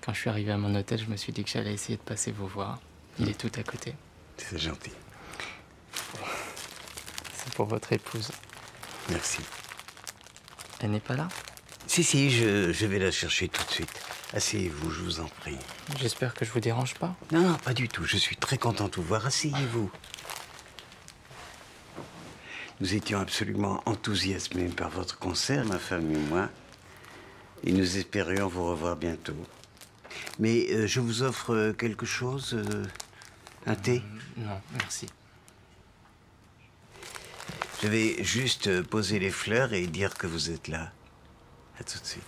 quand je suis arrivé à mon hôtel, je me suis dit que j'allais essayer de passer vous voir. Il est tout à côté. C'est gentil. Pour votre épouse. Merci. Elle n'est pas là? Si, si, je, je vais la chercher tout de suite. Asseyez-vous, je vous en prie. J'espère que je vous dérange pas. Non, non, pas du tout. Je suis très content de vous voir. Asseyez-vous. Nous étions absolument enthousiasmés par votre concert, ma femme et moi, et nous espérions vous revoir bientôt. Mais euh, je vous offre quelque chose euh, Un thé? Non, merci. Je vais juste poser les fleurs et dire que vous êtes là. À tout de suite.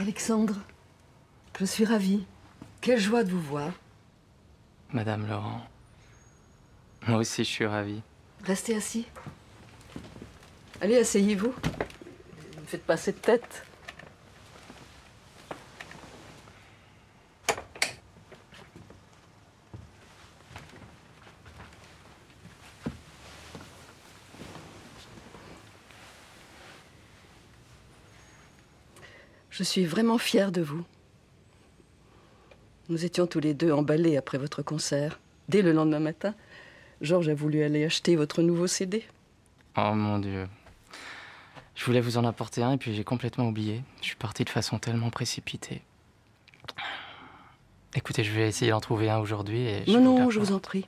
Alexandre, je suis ravie. Quelle joie de vous voir. Madame Laurent, moi aussi je suis ravi. Restez assis. Allez, asseyez-vous. Ne faites pas cette tête. Je suis vraiment fière de vous. Nous étions tous les deux emballés après votre concert. Dès le lendemain matin, Georges a voulu aller acheter votre nouveau CD. Oh mon dieu. Je voulais vous en apporter un et puis j'ai complètement oublié. Je suis parti de façon tellement précipitée. Écoutez, je vais essayer d'en trouver un aujourd'hui et... Non, non, je vous en prie.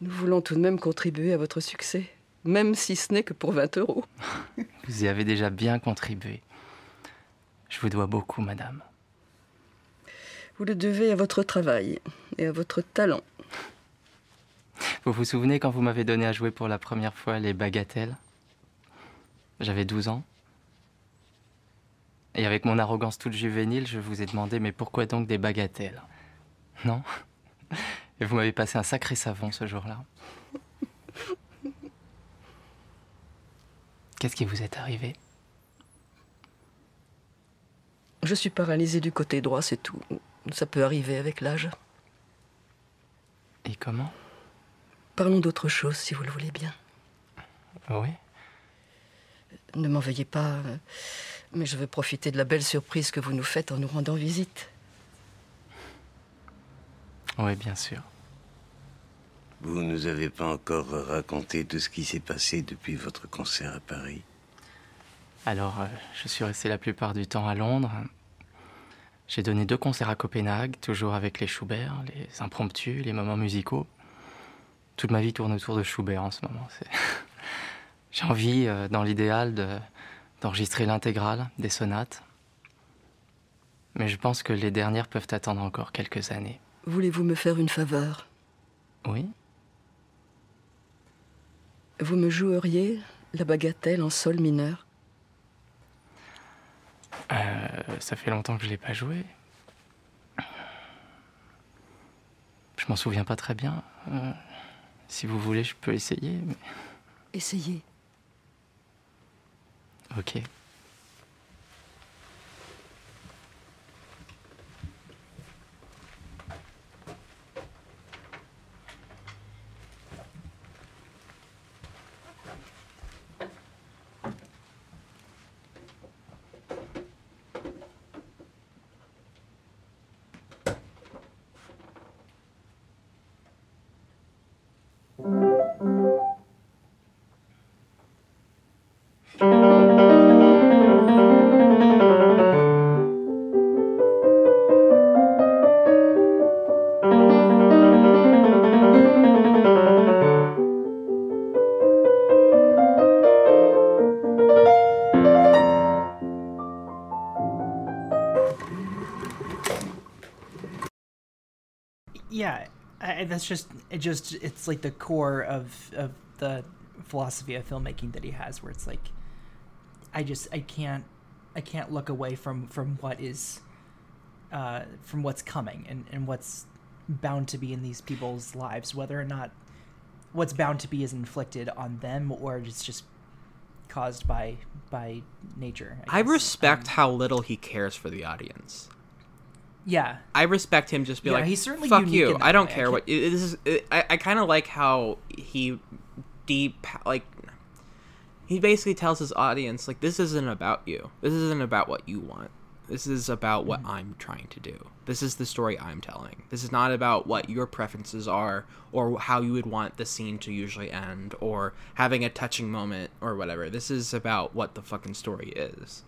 Nous voulons tout de même contribuer à votre succès, même si ce n'est que pour 20 euros. Vous y avez déjà bien contribué. Je vous dois beaucoup, madame. Vous le devez à votre travail et à votre talent. Vous vous souvenez quand vous m'avez donné à jouer pour la première fois les bagatelles? J'avais 12 ans. Et avec mon arrogance toute juvénile, je vous ai demandé mais pourquoi donc des bagatelles? Non? Et vous m'avez passé un sacré savon ce jour-là. Qu'est-ce qui vous est arrivé? Je suis paralysée du côté droit, c'est tout. Ça peut arriver avec l'âge. Et comment? Parlons d'autre chose, si vous le voulez bien. Oui? Ne m'en veuillez pas, euh, mais je veux profiter de la belle surprise que vous nous faites en nous rendant visite. Oui, bien sûr. Vous nous avez pas encore raconté tout ce qui s'est passé depuis votre concert à Paris? Alors, euh, je suis resté la plupart du temps à Londres. J'ai donné deux concerts à Copenhague, toujours avec les Schubert, les impromptus, les moments musicaux. Toute ma vie tourne autour de Schubert en ce moment. J'ai envie, euh, dans l'idéal, de- d'enregistrer l'intégrale des sonates. Mais je pense que les dernières peuvent attendre encore quelques années. Voulez-vous me faire une faveur? Oui Vous me joueriez la bagatelle en sol mineur? Euh, Ça fait longtemps que je l'ai pas joué. Je m'en souviens pas très bien. Euh, si vous voulez, je peux essayer. mais- Essayez. Ok. yeah I, that's just it just it's like the core of of the philosophy of filmmaking that he has where it's like I just I can't I can't look away from from what is, uh, from what's coming and and what's bound to be in these people's lives, whether or not what's bound to be is inflicted on them or it's just caused by by nature. I guess. respect how little he cares for the audience. Yeah, I respect him just be Yeah, like, he's certainly fuck you. I don't way. I care what it, this is. I, I kind of like how he deep like he basically tells his audience like this isn't about you. This isn't about what you want. This is about what mm-hmm. I'm trying to do. This is the story I'm telling. This is not about what your preferences are or how you would want the scene to usually end or having a touching moment or whatever. This is about what the fucking story is.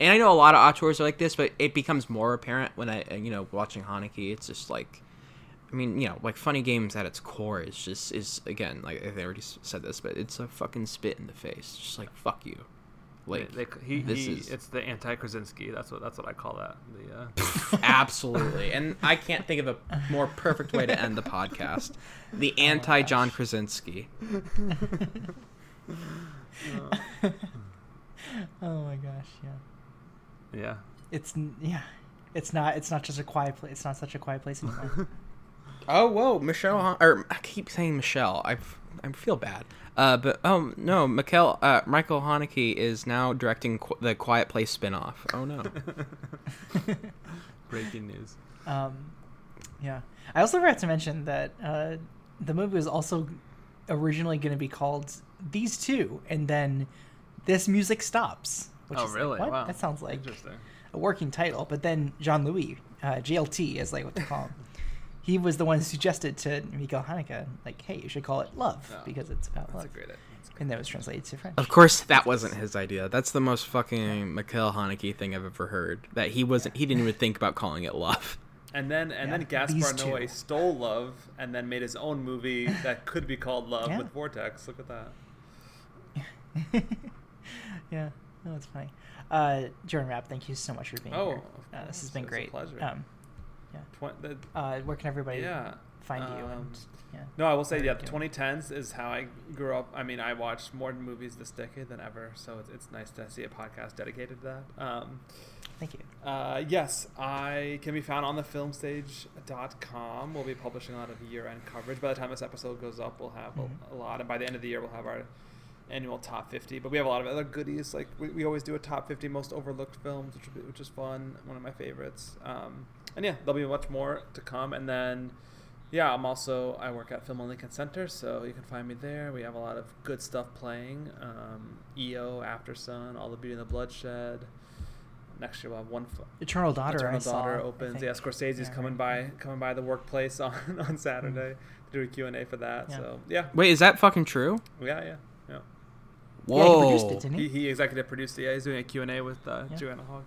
And I know a lot of auteurs are like this, but it becomes more apparent when I, you know, watching Haneke. It's just like, I mean, you know, like funny games at its core is just is again like I already said this, but it's a fucking spit in the face. Just like fuck you. Like They- he, this he, is it's the anti Krasinski. That's what that's what I call that. The uh... absolutely, and I can't think of a more perfect way to end the podcast. The anti John Krasinski. oh my gosh, yeah. Yeah. It's yeah, it's not it's not just a quiet place. It's not such a quiet place anymore. Oh whoa, Michelle Han- or I keep saying Michelle. I I feel bad. Uh, but oh no, Michael uh, Michael Haneke is now directing qu- the Quiet Place spin-off. Oh no. Breaking news. um, yeah, I also forgot to mention that uh, the movie was also originally going to be called These Two, and then this music stops. Which Oh, is like, really? what? Wow. That sounds like Interesting. a working title. But then Jean Louis, uh, JLT, is like what they call him. He was the one who suggested to Miguel Haneke, like, "Hey, you should call it Love Oh, because it's about that's a love." great- and that was translated to French. Of course, that wasn't his idea. That's the most fucking Michael Haneke thing I've ever heard. That he wasn't. He didn't even think about calling it love. And then and Yeah, then Gaspar. Noé stole Love and then made his own movie that could be called Love Yeah. with Vortex. Look at that. yeah, no, it's funny. Uh, Jordan Raup, thank you so much for being Oh, here. of Uh, this has been it's a great. pleasure. Um, yeah. The- uh, where can everybody yeah. find you? Um, And yeah. No, I will say, yeah, the 2010s is how I grew up. I mean, I watched more movies this decade than ever, so it's, it's nice to see a podcast dedicated to that. Um, Thank you. Uh, yes, I can be found on thefilmstage.com. We'll be publishing a lot of year end coverage. By the time this episode goes up, we'll have Mhm. a, a lot. And by the end of the year, we'll have our annual top 50. But we have a lot of other goodies. Like we, we always do a top 50 most overlooked films, which, be, which is fun. One of my favorites. Um, and yeah, there'll be much more to come. And then, yeah, I'm also, I work at Film at Lincoln Center, so you can find me there. We have a lot of good stuff playing. Um, EO, Aftersun, All the Beauty and the Bloodshed. Next year we'll have one. F- Eternal Daughter, Eternal I Daughter I opens. think. Yeah, Scorsese's Yeah, coming right. by, coming by the workplace on on Saturday to do a Q and A for that. Yeah. So yeah, Wait, is that fucking true? yeah, yeah, yeah. Yeah, Whoa. he produced it, didn't He, he? he executive produced it. Yeah, he's doing a Q and A with uh, Yeah. Joanna Hogg.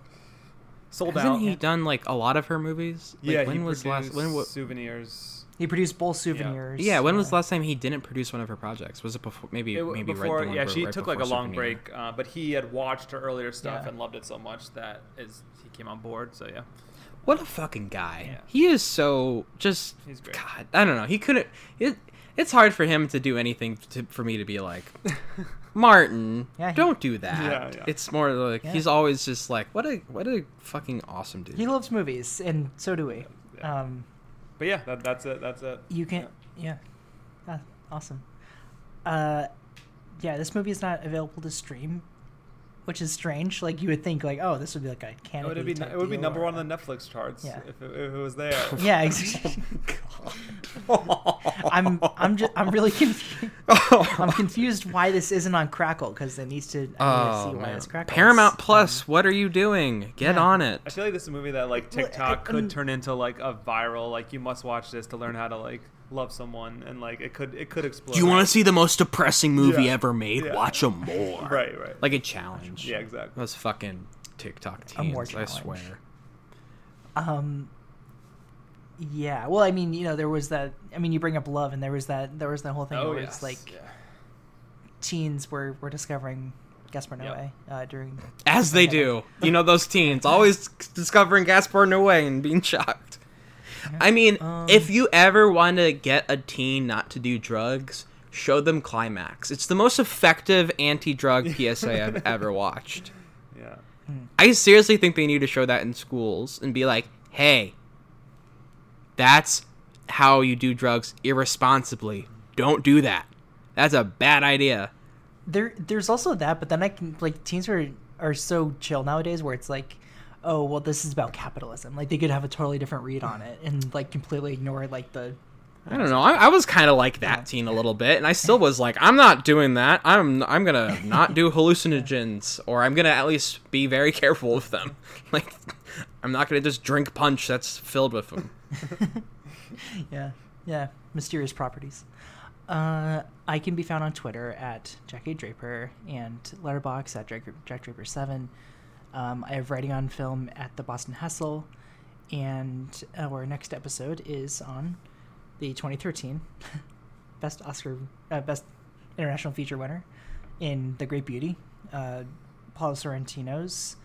Sold Hasn't out. he done like a lot of her movies? Like, yeah, when he was last? When wa- souvenirs? He produced both souvenirs. Yeah, when was uh, the last time he didn't produce one of her projects? Was it before? Maybe It maybe before, right. yeah, before- she right took like a before long break, uh, but he had watched her earlier stuff Yeah. and loved it so much that is he came on board. So yeah, What a fucking guy. Yeah. He is so just. He's great. God, I don't know. He couldn't. It. It's hard for him to do anything to, for me to be like, Martin, Yeah, he- don't do that. Yeah, yeah. It's more like Yeah. he's always just like, what a what a fucking awesome dude. He loves movies, and so do we. Um, but yeah, that, that's it. That's it. you can, yeah, Ah, awesome. Uh, yeah, this movie is not available to stream, which is strange. Like you would think, like, oh, this would be like a It Kanopy. would be it would be number one on the Netflix charts Yeah. if, it, if it was there. Yeah, exactly. I'm I'm just I'm really confused. I'm confused why this isn't on Crackle because it needs to. I need to Oh, see why man. it's Crackle. Paramount Plus, what are you doing? Get yeah. on it. I feel like this is a movie that like Well, TikTok I- could um, turn into like a viral like you must watch this to learn how to like love someone and like it could it could explode. Do you want to see the most depressing movie Yeah. ever made? Yeah. Watch them more. Right, right. Like a challenge. Yeah, exactly. Those fucking TikTok Amour I challenge. swear. Um. Yeah. Well, I mean, you know, there was that. I mean, you bring up love, and there was that. There was that whole thing Oh where yes. it's like yeah. teens were were discovering Gaspar Noé Yep. uh, during. As they do. You know, those teens always discovering Gaspar Noé and being shocked. I mean, Um, if you ever want to get a teen not to do drugs, show them Climax. It's the most effective anti-drug PSA I've ever watched. Yeah. I seriously think they need to show that in schools and be like, "Hey, that's how you do drugs irresponsibly. Don't do that. That's a bad idea." there there's also that but then i can like teens are are so chill nowadays where it's like oh well this is about capitalism like they could have a totally different read on it and like completely ignore like the I don't know. I, I was kind of like that teen a little bit, and I still was like, I'm not doing that. I'm I'm gonna not do hallucinogens, or I'm gonna at least be very careful with them. Like, I'm not gonna just drink punch that's filled with them. yeah yeah mysterious properties uh i can be found on twitter at Jackie draper and Letterboxd at jack, jack draper 7 um, i have writing on film at the boston hassle and our next episode is on the 2013 best oscar uh, best international feature winner in the great beauty uh, paolo sorrentino's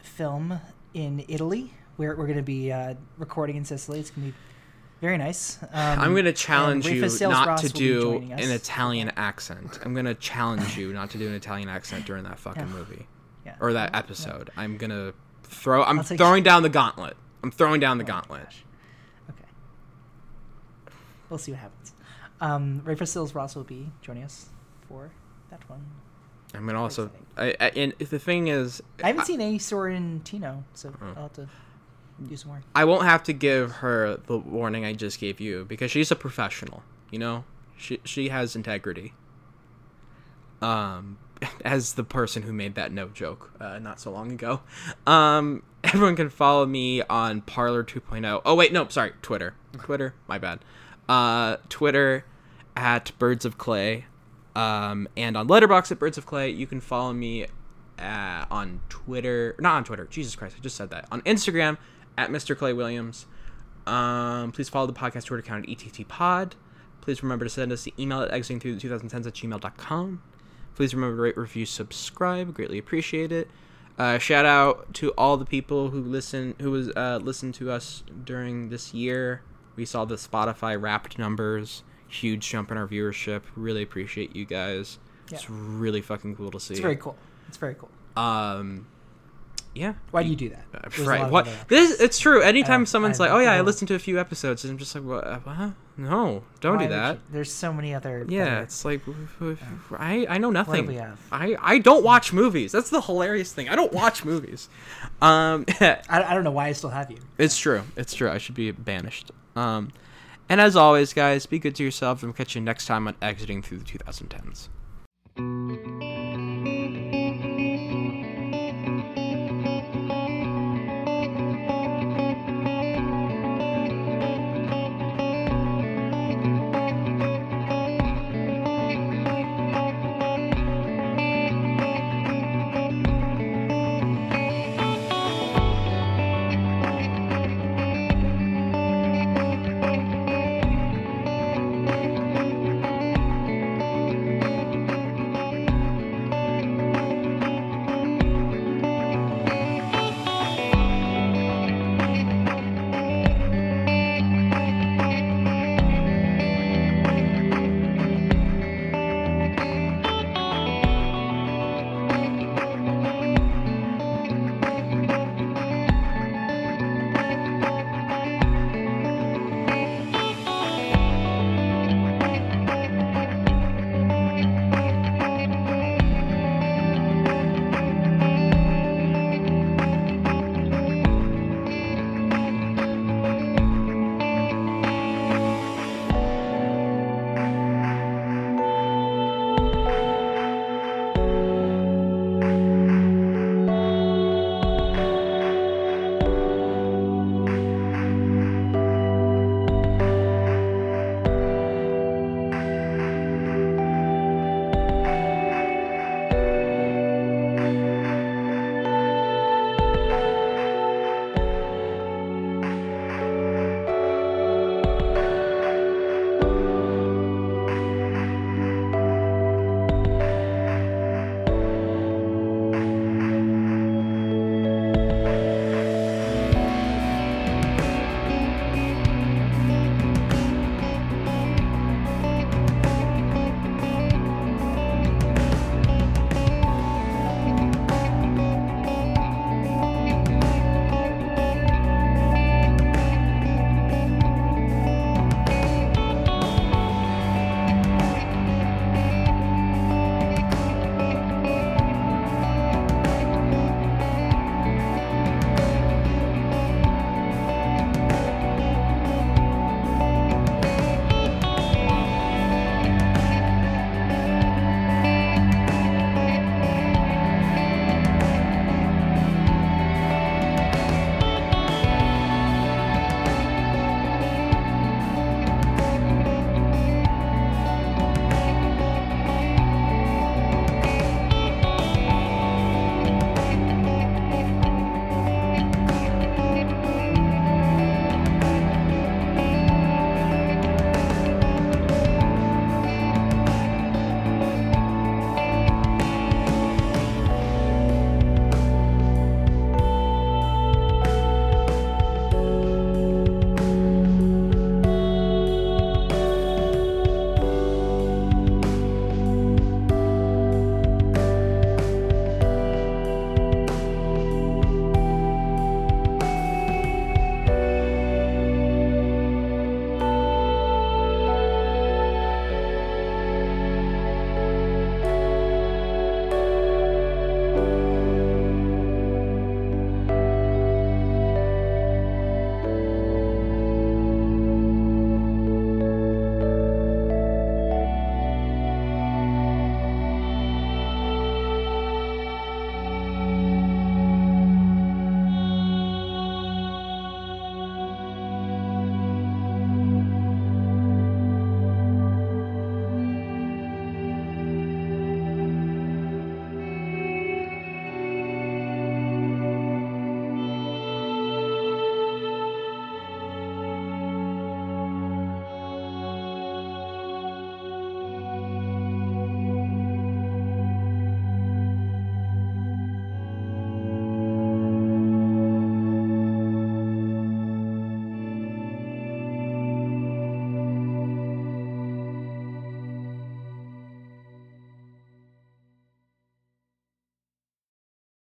film in italy we're, we're going to be uh, recording in sicily it's going to be very nice. Um, I'm gonna challenge you not to do an Italian accent. I'm gonna challenge you not to do an Italian accent during that fucking Yeah. movie Yeah. or that episode. I'm gonna throw. I'm I'll throwing down the gauntlet. I'm throwing down Oh the gauntlet. Okay. We'll see what happens. Um, Rufus Sales Ross will be joining us for that one. I'm gonna also. I, I, and the thing is, I haven't seen any Sorrentino, so Oh. I'll have to do some more. I won't have to give her the warning I just gave you because she's a professional. You know, she she has integrity. Um, as the person who made that no joke uh, not so long ago. Um, everyone can follow me on Parler 2.0. Oh wait, no, sorry, Twitter. Twitter, my bad. Uh, Twitter at Birds of Clay. Um, and on Letterboxd at Birds of Clay, you can follow me uh, on Twitter. Not on Twitter. Jesus Christ, I just said that. On Instagram at Mr. Clay Williams. Um, please follow the podcast Twitter account at ETT Pod. Please remember to send us the email at exitingthrough2010s at gmail.com. Please remember to rate, review, subscribe. Greatly appreciate it. Uh, shout out to all the people who listen, who was uh, listened to us during this year. We saw the Spotify Wrapped numbers, huge jump in our viewership. Really appreciate you guys. It's really fucking cool to see. It's very cool. It's very cool. Um, yeah. Why do you do that? Uh, There's a lot right. What? This it's true. Anytime Um, someone's like, "Oh yeah, I listened to a few episodes," and I'm just like, "What? uh, what? No, don't Why do that." you? There's so many other. Yeah, better- it's like I I know nothing. we have? I I don't watch movies. That's the hilarious thing. I don't watch movies. Um, I, I don't know why I still have you. it's true. It's true. I should be banished. Um, and as always, guys, be good to yourself, and we'll catch you next time on exiting through the 2010s.